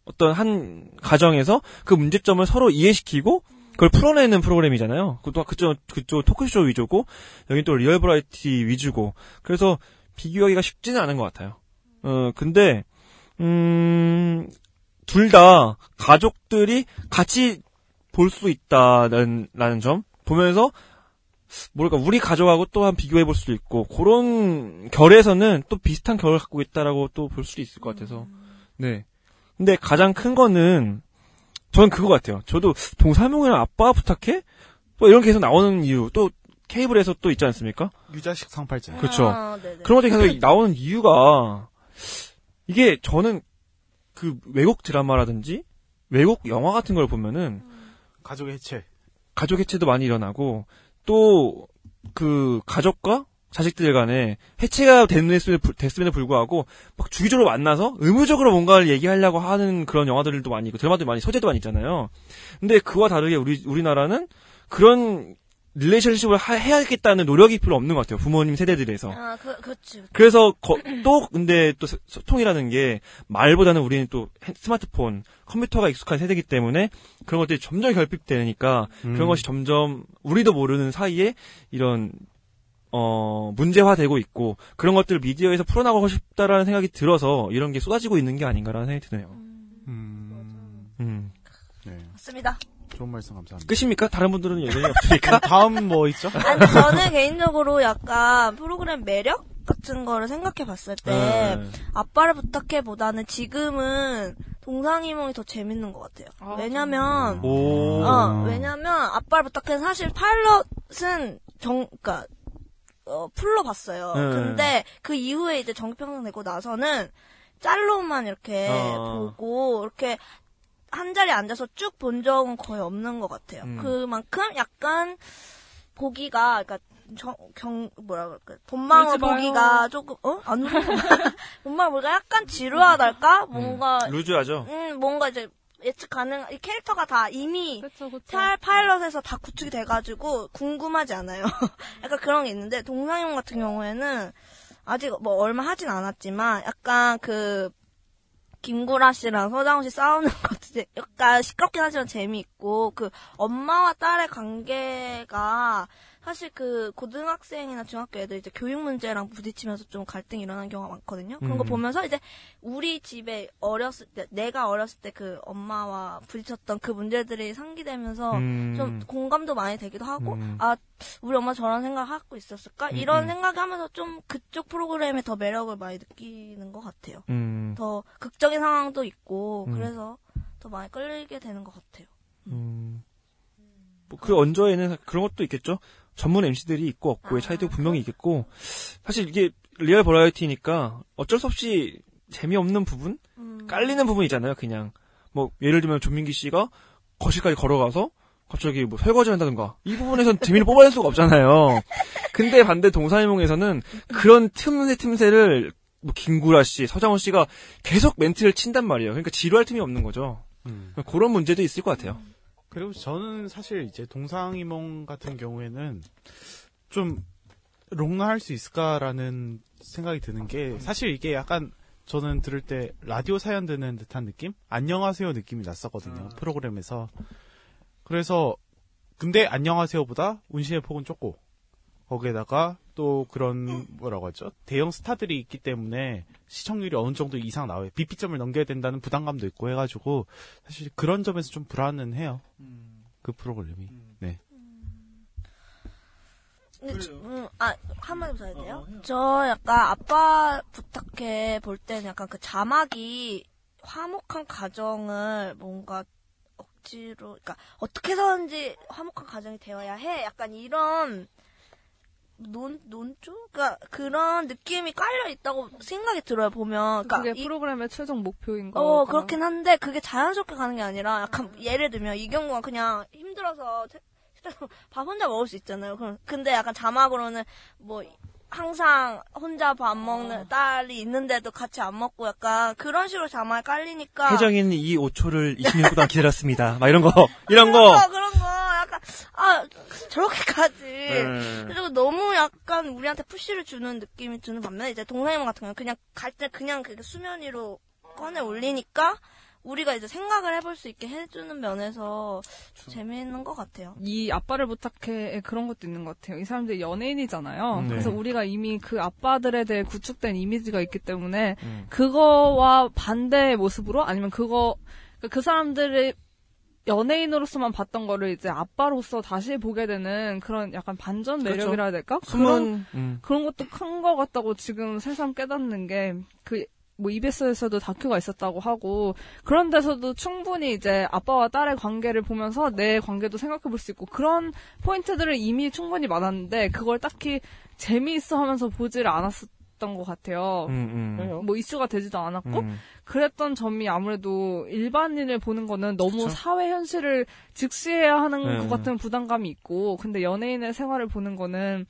어떤 한 가정에서 그 문제점을 서로 이해시키고 그걸 풀어내는 프로그램이잖아요. 그것도 그쪽 그쪽 토크쇼 위주고 여긴 또 리얼 버라이어티 위주고 그래서 비교하기가 쉽지는 않은 것 같아요. 어 근데 음 둘 다 가족들이 같이 볼 수 있다는 라는 점 보면서 뭐랄까 우리 가족하고 또한 비교해 볼 수도 있고 그런 결에서는 또 비슷한 결을 갖고 있다라고 또 볼 수도 있을 것 같아서 네 근데 가장 큰 거는 저는 그거 같아요 저도 동사명이랑 아빠 부탁해 뭐 이런 게 계속 나오는 이유 또 케이블에서 또 있지 않습니까 유자식 상팔자. 그렇죠. 아. 그런 것들이 계속 나오는 이유가 이게 저는 그 외국 드라마라든지 외국 영화 같은 걸 보면은 가족의 해체. 가족 해체도 많이 일어나고 또 그 가족과 자식들 간에 해체가 됐음에도, 불- 불구하고 막 주기적으로 만나서 의무적으로 뭔가를 얘기하려고 하는 그런 영화들도 많이 있고 드라마도 많이 소재도 많이 있잖아요. 근데 그와 다르게 우리 우리나라는 그런 relationship을 하- 해야겠다는 노력이 별로 없는 것 같아요. 부모님 세대들에서. 아, 그, 그치. 그래서 거- 또 근데 또 소- 소통이라는 게 말보다는 우리는 또 핸- 스마트폰, 컴퓨터가 익숙한 세대이기 때문에 그런 것들이 점점 결핍되니까 음. 그런 것이 점점 우리도 모르는 사이에 이런 어 문제화되고 있고 그런 것들을 미디어에서 풀어나가고 싶다라는 생각이 들어서 이런 게 쏟아지고 있는 게 아닌가라는 생각이 드네요. 음. 음. 네. 맞습니다. 좋은 말씀 감사합니다. 끝입니까? 다른 분들은 의견이 없으니까? 다음 뭐 있죠? 아니, 저는 개인적으로 약간 프로그램 매력 같은 거를 생각해 봤을 때, 네. 아빠를 부탁해 보다는 지금은 동상이몽이 더 재밌는 것 같아요. 아, 왜냐면, 오. 어, 왜냐면 아빠를 부탁해는 사실 파일럿은 정, 그니까, 어, 풀로 봤어요. 네. 근데 그 이후에 이제 정평생 되고 나서는 짤로만 이렇게 어. 보고, 이렇게 한 자리에 앉아서 쭉 본 적은 거의 없는 것 같아요. 음. 그만큼 약간 보기가, 그니까, 정, 경, 뭐라 그럴까. 본망을. 보기가 조금, 어? 안 울어. 본망을 보기가 약간 지루하달까? 음. 뭔가, 루즈하죠? 음, 뭔가 이제 예측 가능, 이 캐릭터가 다 이미 그쵸, 그쵸. 파, 파일럿에서 다 구축이 돼가지고 궁금하지 않아요. 약간 그런 게 있는데 동상용 같은 경우에는 아직 뭐 얼마 하진 않았지만 약간 그 김구라 씨랑 서장훈 씨 싸우는 것도 약간 시끄럽긴 하지만 재미있고 그 엄마와 딸의 관계가 사실 그 고등학생이나 중학교 애들 이제 교육 문제랑 부딪히면서 좀 갈등이 일어나는 경우가 많거든요. 그런 거 음. 보면서 이제 우리 집에 어렸을 때 내가 어렸을 때 그 엄마와 부딪혔던 그 문제들이 상기되면서 음. 좀 공감도 많이 되기도 하고 음. 아 우리 엄마 저런 생각 하고 있었을까 이런 음. 생각 하면서 좀 그쪽 프로그램에 더 매력을 많이 느끼는 것 같아요. 음. 더 극적인 상황도 있고 음. 그래서 더 많이 끌리게 되는 것 같아요. 음. 뭐 그 언저리에는 그런 것도 있겠죠. 전문 MC들이 있고 없고의 아, 차이도 분명히 있겠고 사실 이게 리얼 버라이어티니까 어쩔 수 없이 재미없는 부분, 음. 깔리는 부분이잖아요. 그냥 뭐 예를 들면 조민기 씨가 거실까지 걸어가서 갑자기 뭐 설거지 한다든가 이 부분에선 재미를 뽑아낼 수가 없잖아요. 근데 반대 동사일몽에서는 그런 틈새 틈새를 뭐 김구라 씨, 서장훈 씨가 계속 멘트를 친단 말이에요. 그러니까 지루할 틈이 없는 거죠. 음. 그런 문제도 있을 것 같아요. 그리고 저는 사실 이제 동상이몽 같은 경우에는 좀 롱런할 수 있을까라는 생각이 드는 게 사실 이게 약간 저는 들을 때 라디오 사연 듣는 듯한 느낌? 안녕하세요 느낌이 났었거든요. 프로그램에서. 그래서 근데 안녕하세요보다 운신의 폭은 좁고 거기에다가 또 그런 뭐라고 하죠? 대형 스타들이 있기 때문에 시청률이 어느 정도 이상 나와요. 비피점을 넘겨야 된다는 부담감도 있고 해가지고 사실 그런 점에서 좀 불안은 해요. 그 프로그램이. 네. 근데 저- 음, 아, 한마디 더 해야 돼요? 저 약간 아빠 부탁해 볼 때는 약간 그 자막이 화목한 가정을 뭔가 억지로, 그러니까 어떻게 해서든지 화목한 가정이 되어야 해. 약간 이런 논, 논조? 그러니까 그런 느낌이 깔려 있다고 생각이 들어요, 보면. 그러니까 그게 이- 프로그램의 최종 목표인 거. 어, 그렇긴 한데, 그게 자연스럽게 가는 게 아니라, 약간, 예를 들면, 이경구가 그냥 힘들어서, 밥 혼자 먹을 수 있잖아요. 그럼, 근데 약간 자막으로는, 뭐, 항상 혼자 밥 먹는 딸이 있는데도 같이 안 먹고 약간 그런 식으로 자막이 깔리니까. 혜정이는 이 5초를 20년 동안 기다렸습니다. 막 이런 거, 이런 그런 거. 거, 그런 거, 약간, 아, 저렇게까지. 음. 그리고 너무 약간 우리한테 푸시를 주는 느낌이 드는 반면에 이제 동상이몽 같은 경우는 그냥 갈 때 그냥 그 수면 위로 꺼내 올리니까 우리가 이제 생각을 해볼 수 있게 해주는 면에서 재미있는 것 같아요. 이 아빠를 부탁해 그런 것도 있는 것 같아요. 이 사람들이 연예인이잖아요. 네. 그래서 우리가 이미 그 아빠들에 대해 구축된 이미지가 있기 때문에 음. 그거와 반대의 모습으로 아니면 그거 그그 사람들의 연예인으로서만 봤던 거를 이제 아빠로서 다시 보게 되는 그런 약간 반전 그렇죠. 매력이라 해야 될까? 그런 숨은 음. 그런 것도 큰 것 같다고 지금 새삼 깨닫는 게 그 뭐 EBS에서도 다큐가 있었다고 하고 그런 데서도 충분히 이제 아빠와 딸의 관계를 보면서 내 관계도 생각해 볼 수 있고 그런 포인트들을 이미 충분히 많았는데 그걸 딱히 재미있어 하면서 보지를 않았었던 것 같아요. 음, 음. 뭐 이슈가 되지도 않았고 음. 그랬던 점이 아무래도 일반인을 보는 거는 너무 그쵸. 사회 현실을 직시해야 하는 네. 것 같은 부담감이 있고 근데 연예인의 생활을 보는 거는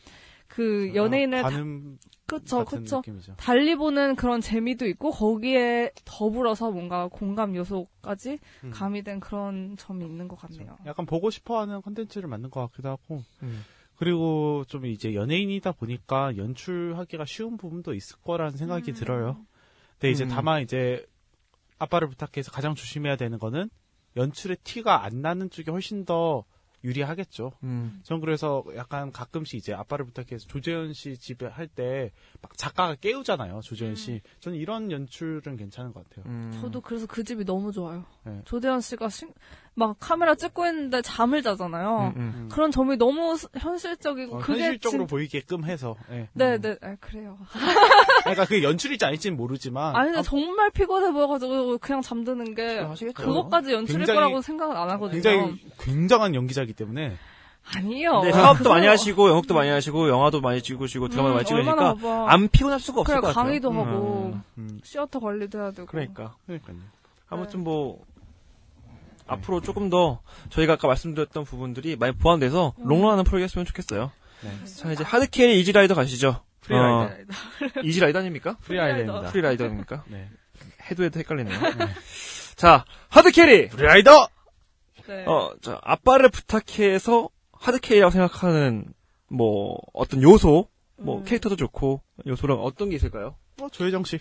그 연예인을 다- 관음 그쵸 그쵸 느낌이죠. 달리 보는 그런 재미도 있고 거기에 더불어서 뭔가 공감 요소까지 음. 가미된 그런 점이 있는 것 같네요. 약간 보고 싶어하는 컨텐츠를 만든 것 같기도 하고 음. 그리고 좀 이제 연예인이다 보니까 연출하기가 쉬운 부분도 있을 거라는 생각이 음. 들어요. 근데 이제 음. 다만 이제 아빠를 부탁해서 가장 조심해야 되는 거는 연출의 티가 안 나는 쪽이 훨씬 더 유리하겠죠. 음. 전 그래서 약간 가끔씩 이제 아빠를 부탁해서 조재현 씨 집에 할 때 막 작가가 깨우잖아요. 조재현 씨. 저는 이런 연출은 괜찮은 것 같아요. 음. 저도 그래서 그 집이 너무 좋아요. 네. 조대현 씨가 신- 막 카메라 찍고 있는데 잠을 자잖아요. 음, 음. 그런 점이 너무 스- 현실적이고 어, 그게 현실적으로 진- 보이게끔 해서. 예. 네, 네, 아, 그래요. 그러니까 그게 연출일지 아닐지는 모르지만 아니 근데 정말 피곤해 보여가지고 그냥 잠드는 게 아시겠죠. 그것까지 연출일 굉장히- 거라고 생각은 안 하거든요. 굉장히 굉장한 연기자이기 때문에 아니요. 네, 사업도 그 많이 하시고 영업도 많이 하시고 영화도 많이 찍으시고 드라마도 음, 많이 찍으니까 봐봐. 안 피곤할 수가 없을 그래 것 같아요. 강의도 음. 하고 음, 시어터 관리도 해야 되고. 그러니까 그러니까요. 아무튼 뭐 앞으로 조금 더 저희가 아까 말씀드렸던 부분들이 많이 보완돼서 롱런하는 프로젝트 했으면 좋겠어요. 네. 자 이제 하드캐리 이지라이더 가시죠. 프리라이더. 어, 이지라이더 아닙니까? 프리라이더입니다. 프리라이더입니까? 네. 해도 해도 헷갈리네요. 자 hard carry free rider! 네. 어, 자, 아빠를 부탁해서 hard carry라고 생각하는, 뭐, 어떤 요소, 뭐, 음. 캐릭터도 좋고, 요소랑 어떤 게 있을까요? 어, 조혜정 씨.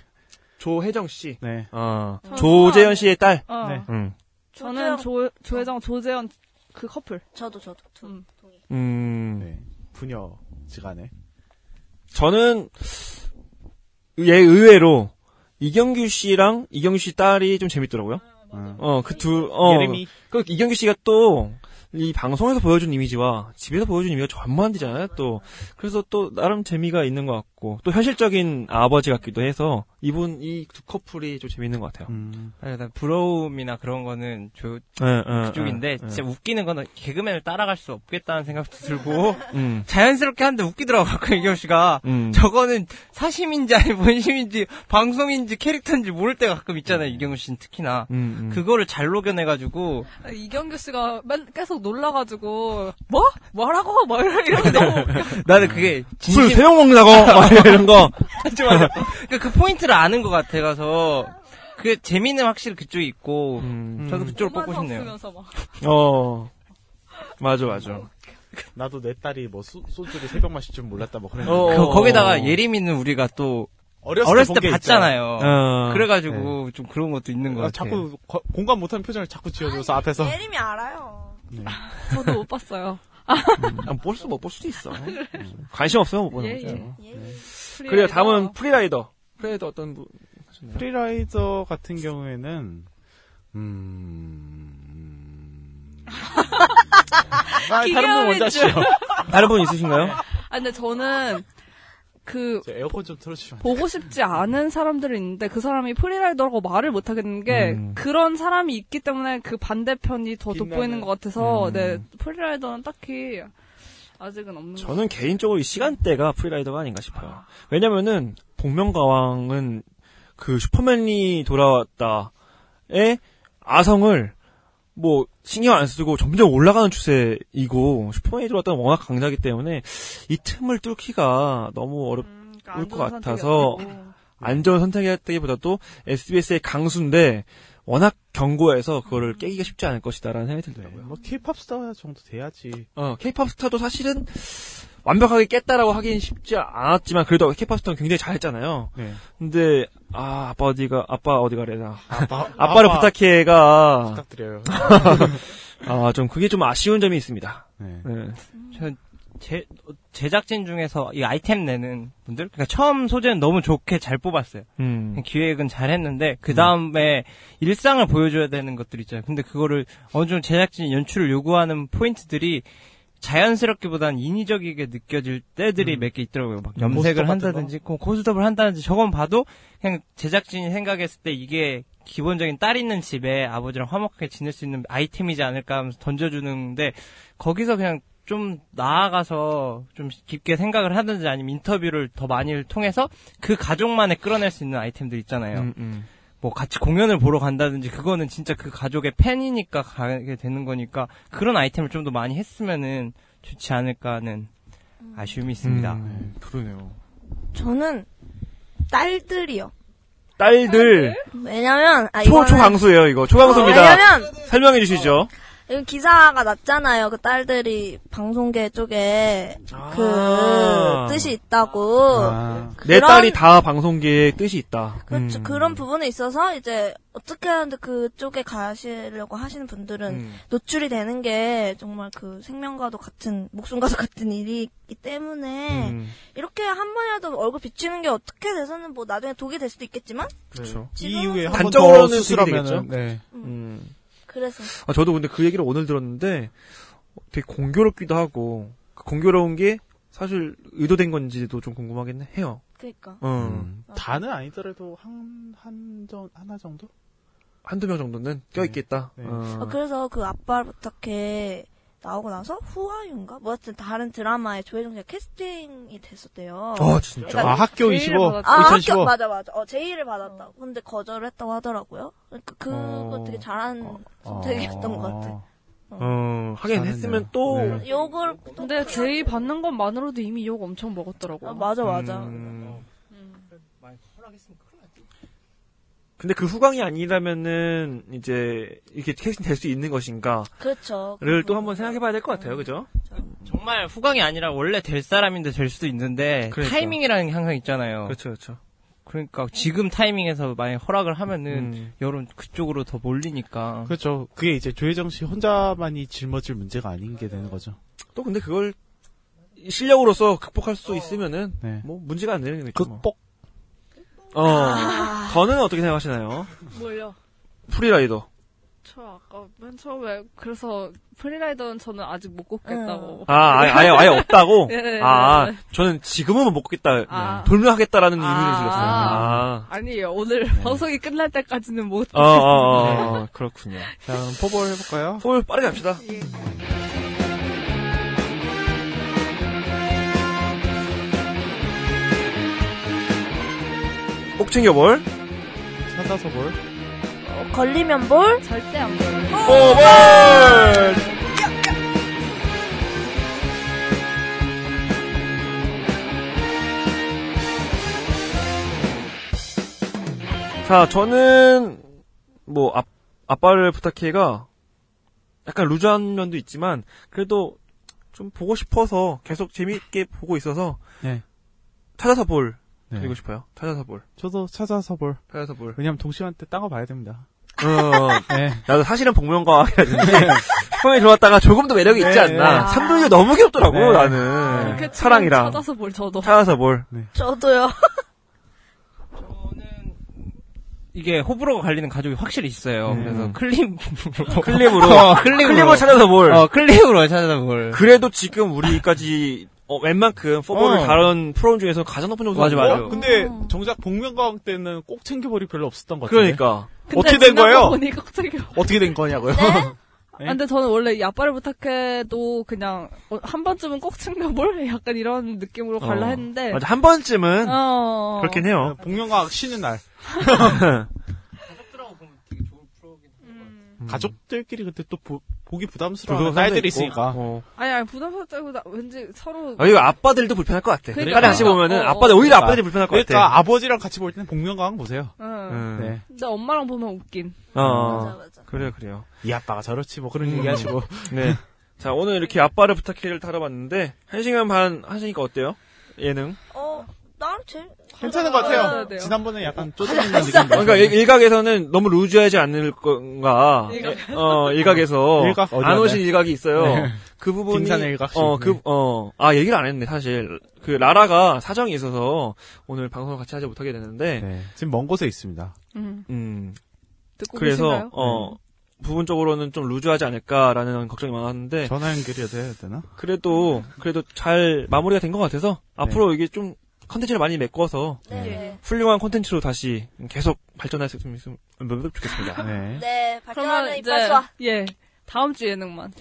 조혜정 씨. 네. 어, 저는 조재현 씨의 딸. 어, 네. 음. 저는 조 조혜정 조재현 그 커플. 저도 저도 두. 음. 동의. 음. 네. 부녀 지간에. 저는, 얘 의외로, 이경규 씨랑 이경규 씨 딸이 좀 재밌더라고요. 어. 어, 그 둘, 어. 예림이. 그 이경규 씨가 또, 이 방송에서 보여준 이미지와 집에서 보여준 이미지가 전무 안 되잖아요, 또. 그래서 또 나름 재미가 있는 것 같고, 또 현실적인 아버지 같기도 해서, 이분, 이 두 커플이 좀 재밌는 것 같아요. 음. 아니, 나 부러움이나 그런 거는 저 예, 예, 그쪽인데 예, 진짜 웃기는 거는 개그맨을 따라갈 수 없겠다는 생각도 들고 음, 자연스럽게 하는데 웃기더라고 아까 이경 씨가 음. 저거는 사심인지 아니 본심인지 방송인지 캐릭터인지 모를 때가 가끔 있잖아요 이경우 씨는 특히나 음, 음. 그거를 잘 녹여내가지고 이경규 씨가 맨 계속 놀라가지고 뭐 뭐라고 뭐 이런 이런 너무. 나는 그게 술 진심 세병 먹는다고 막 이런 거. 맞아 맞아 그러니까 그 포인트를 아는 것 같아 가서 그 재미는 확실히 그쪽에 있고 음, 저도 그쪽을 뽑고 싶네요. 어, 맞아, 맞아. 나도 내 딸이 뭐 소, 소주를 세병 마실 줄 몰랐다 뭐 그런. 어, 그- 어, 거기다가 어. 예림이는 우리가 또 어렸을, 어렸을 때 때 봤잖아요 어. 그래가지고 좀 그런 것도 있는 것 아, 같아요 자꾸 거- 공감 못하는 표정을 자꾸 지어줘서 앞에서. 예림이 알아요. 네. 저도 못 봤어요. 아, 볼 수, 못볼 수도 있어. 관심 없으면 못 보는 예, 거죠. 예. 그래요, 다음은 free rider. Free rider 어떤 분? Free rider 같은 경우에는 음. 아, 다른 분 먼저 하시죠. 다른 분 있으신가요? 아 근데 저는 그저 에어컨 좀 틀어주시면. 보고 싶지 않은 사람들이 있는데 그 사람이 free rider라고 말을 못 하겠는 게 음. 그런 사람이 있기 때문에 그 반대편이 더 빛나는. 돋보이는 것 같아서 음. 네 free rider는 딱히 아직은 없는 것 저는 개인적으로 이 시간대가 프리라이더가 아닌가 싶어요. 왜냐면은, 복면가왕은 그 슈퍼맨이 돌아왔다의 아성을 뭐 신경 안 쓰고 점점 올라가는 추세이고 슈퍼맨이 돌아왔다는 워낙 강자기 때문에 이 틈을 뚫기가 너무 어렵 음, 올것안 좋은 같아서 선택이었고. 안전 선택이었다기보다도 SBS의 강수인데 워낙 견고해서 그거를 깨기가 쉽지 않을 것이다라는 생각이 네, 들더라고요. 뭐 케이팝 스타 정도 돼야지. 어, 케이팝 스타도 사실은 완벽하게 깼다라고 하긴 쉽지 않았지만 그래도 캐파스터는 굉장히 잘했잖아요. 네. 근데 아 아빠 어디가 아빠 어디 가 래나 아빠, 아빠를 부탁해가 부탁드려요. 아 좀 그게 좀 아쉬운 점이 있습니다. 네. 네. 저 제, 제작진 중에서 이 아이템 내는 분들, 그러니까 처음 소재는 너무 좋게 잘 뽑았어요. 음. 기획은 잘 했는데, 그 다음에 일상을 보여줘야 되는 것들 있잖아요. 근데 그거를 어느 정도 제작진이 연출을 요구하는 포인트들이 자연스럽기보단 인위적이게 느껴질 때들이 몇개 있더라고요. 막 염색을 고스톱 같은 한다든지, 고- 고스톱을 한다든지, 저건 봐도 그냥 제작진이 생각했을 때 이게 기본적인 딸 있는 집에 아버지랑 화목하게 지낼 수 있는 아이템이지 않을까 하면서 던져주는데, 거기서 그냥 좀 나아가서 좀 깊게 생각을 하든지 아니면 인터뷰를 더 많이 통해서 그 가족만에 끌어낼 수 있는 아이템들 있잖아요. 음, 음. 뭐 같이 공연을 보러 간다든지 그거는 진짜 그 가족의 팬이니까 가게 되는 거니까 그런 아이템을 좀 더 많이 했으면은 좋지 않을까 하는 아쉬움이 있습니다. 음, 그러네요. 저는 딸들이요. 딸들 왜냐면 아초 이거는 초강수예요 이거 초강수입니다. 왜냐면 설명해 주시죠. 이거 기사가 났잖아요. 그 딸들이 방송계 쪽에 그 아. 뜻이 있다고. 아, 내 그런- 딸이 다 방송계에 뜻이 있다. 그렇죠. 음. 그런 부분에 있어서 이제 어떻게 하는데 그쪽에 가시려고 하시는 분들은 음. 노출이 되는 게 정말 그 생명과도 같은 목숨과도 같은 일이기 때문에 음, 이렇게 한 번이라도 얼굴 비치는 게 어떻게 돼서는 뭐 나중에 독이 될 수도 있겠지만 그렇죠. 이 이후에 좀- 한번더 되게 수술하면은 되겠죠? 네. 음. 그래서 아, 저도 근데 그 얘기를 오늘 들었는데 되게 공교롭기도 하고 그 공교로운 게 사실 의도된 건지도 좀 궁금하긴 해요. 그러니까 어. 음. 다는 아니더라도 한, 한, 정, 하나 정도? 한두 명 정도는 껴있겠다. 네. 어. 어, 그래서 그 아빠를 부탁해 나오고 나서 후아윤가 뭐 하여튼 다른 드라마에 조혜정 씨가 캐스팅이 됐었대요. 아, 진짜. 아, 학교 제의를 25. 받았다. 아, 2015. 학교 맞아 맞아. 어 제의를 받았다 고. 근데 거절을 했다고 하더라고요. 그러니까 그거 어. 되게 잘한 선택이었던 것 같아. 어, 하긴 잘했네요. 했으면 또. 네. 욕을 근데 제의 받는 것만으로도 이미 욕 엄청 먹었더라고. 아, 맞아 맞아. 음. 근데 그 후광이 아니라면은 이제 이렇게 캐스팅 될 수 있는 것인가를 그렇죠. 또 한번 생각해봐야 될 것 같아요, 그죠? 정말 후광이 아니라 원래 될 사람인데 될 수도 있는데 그러니까. 타이밍이라는 게 항상 있잖아요. 그렇죠, 그렇죠. 그러니까 지금 타이밍에서 만약 허락을 하면은 음. 여론 그쪽으로 더 몰리니까. 그렇죠. 그게 이제 조혜정 씨 혼자만이 짊어질 문제가 아닌 게 되는 거죠. 또 근데 그걸 실력으로서 극복할 수 있으면은 네. 뭐 문제가 안 되는 거죠. 뭐. 극복. 어. 저는 어떻게 생각하시나요? 뭘요? 프리라이더. 저 아까 맨 처음에 그래서 프리라이더는 저는 아직 못 꼽겠다고. 아, 아예, 아예, 아예 없다고? 네, 네, 아, 네. 저는 지금은 못 겠다. 아. 돌려하겠다라는 의미를 아. 들었어요. 아. 아 니에요. 오늘 방송이 끝날 때까지는 못. 어, 어, 어, 어, 그렇군요. 자, 그럼 포볼 해볼까요? 볼 빠르게 합시다. 꼭 챙겨볼. 찾아서 볼. 어, 걸리면 볼. 절대 안 보여. 포볼! 자, 저는, 뭐, 아, 아빠를 부탁해가 약간 루즈한 면도 있지만, 그래도 좀 보고 싶어서 계속 재미있게 보고 있어서, 네. 찾아서 볼, 네. 드리고 싶어요. 찾아서 볼. 저도 찾아서 볼. 찾아서 볼. 왜냐면 동시한테 딴 거 봐야 됩니다. 어, 네. 나도 사실은 복면가왕이라는데 처음에 들어왔다가 조금 더 매력이 있지 네, 않나. 네. 삼분이 너무 귀엽더라고 네. 나는. 이렇게 치면 사랑이랑 찾아서 볼 저도. 찾아서 볼. 저도요. 저는 이게 호불호가 갈리는 가족이 확실히 있어요. 음. 그래서 클립 클립으로 어, 클립으로 클립을 찾아서 볼. 어, 클립으로 찾아볼. 그래도 지금 우리까지 어, 웬만큼 포볼을 어. 다룬 프로그램 중에서 가장 높은 점수 맞아, 맞아. 거? 근데 정작 복면가왕 때는 꼭 챙겨볼이 별로 없었던 것 같아요. 그러니까 근데 어떻게 된 거예요? 보니까 갑자기 어떻게 된 거냐고요? 아, 근데 저는 원래 이 아빠를 부탁해도 그냥 어, 한 번쯤은 꼭 챙겨볼 약간 이런 느낌으로 갈라 어. 했는데 맞아 한 번쯤은 어. 그렇긴 해요. 복면가왕 쉬는 날. 가족들하고 보면 되게 좋은 프로긴 음. 가족들끼리 근데 또 보, 보기 부담스러워. 있고. 있으니까. 어. 아니 아니 부담스럽다고 나 왠지 서로 아, 이거 아빠들도 불편할 것 같아. 그러니까. 딸이 같이 보면은 어, 어. 아빠들 오히려 그러니까. 아빠들이 불편할 것 그러니까 같아. 아버지랑 같이 볼 때는 복면가왕 보세요. 응. 음. 네. 근데 엄마랑 보면 웃긴. 어, 맞아 맞아. 그래요, 그래요. 이 아빠가 저렇지 뭐 그런 얘기 하시고. 네. 자, 오늘 이렇게 아빠를 부탁해를 다뤄봤는데, 한 시간 반 하시니까 어때요? 예능? 어, 나는 제일 괜찮은 것 같아요. 돼요. 지난번에 약간 쪼들리는 느낌. 그러니까 일- 일각에서는 너무 루즈하지 않을 건가. 어, 일각에서. 일각 어디 안? 오신 일각이 있어요. 네. 그 부분이. 빙산의 일각씩. 어, 그, 네. 어, 아, 얘기를 안 했네, 사실. 그, 라라가 사정이 있어서 오늘 방송을 같이 하지 못하게 됐는데, 네, 지금 먼 곳에 있습니다. 음, 음, 듣고 그래서, 계신가요? 어, 부분적으로는 좀 루즈하지 않을까라는 걱정이 많았는데, 전화 연결이라도 해야 되나? 그래도, 그래도 잘 마무리가 된 것 같아서, 앞으로 이게 좀 컨텐츠를 많이 메꿔서, 네. 훌륭한 콘텐츠로 다시 계속 발전할 수 있으면 좋겠습니다. 네. 네, 그러면 이제. 예 다음 주 예능만.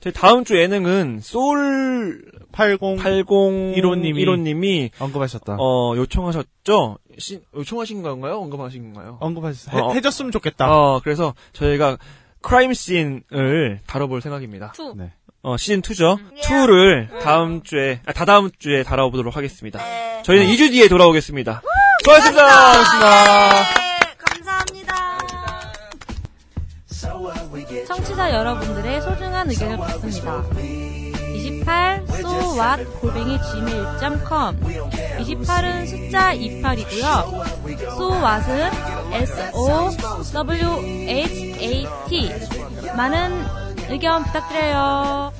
제 다음 주 예능은 소울 80 80 일호님이- 1호님이 언급하셨다. 어 요청하셨죠? 시- 요청하신 건가요? 언급하신 건가요? 언급하셨, 어, 해, 해줬으면 좋겠다. 어 그래서 저희가 크라임 씬을 다뤄볼 생각입니다. Two. 네. 어 시즌 2죠. 음. 2를 다음 주에 아, 다다음 주에 다뤄보도록 하겠습니다. 네. 저희는 2주 뒤에 돌아오겠습니다. 수고하셨습니다. 네, 감사합니다. 청취자 여러분들의 소중한 의견을 받습니다. 28 so what 골뱅이 gmail.com 28은 숫자 28이고요. so what은 s o w h a t 많은 의견 부탁드려요.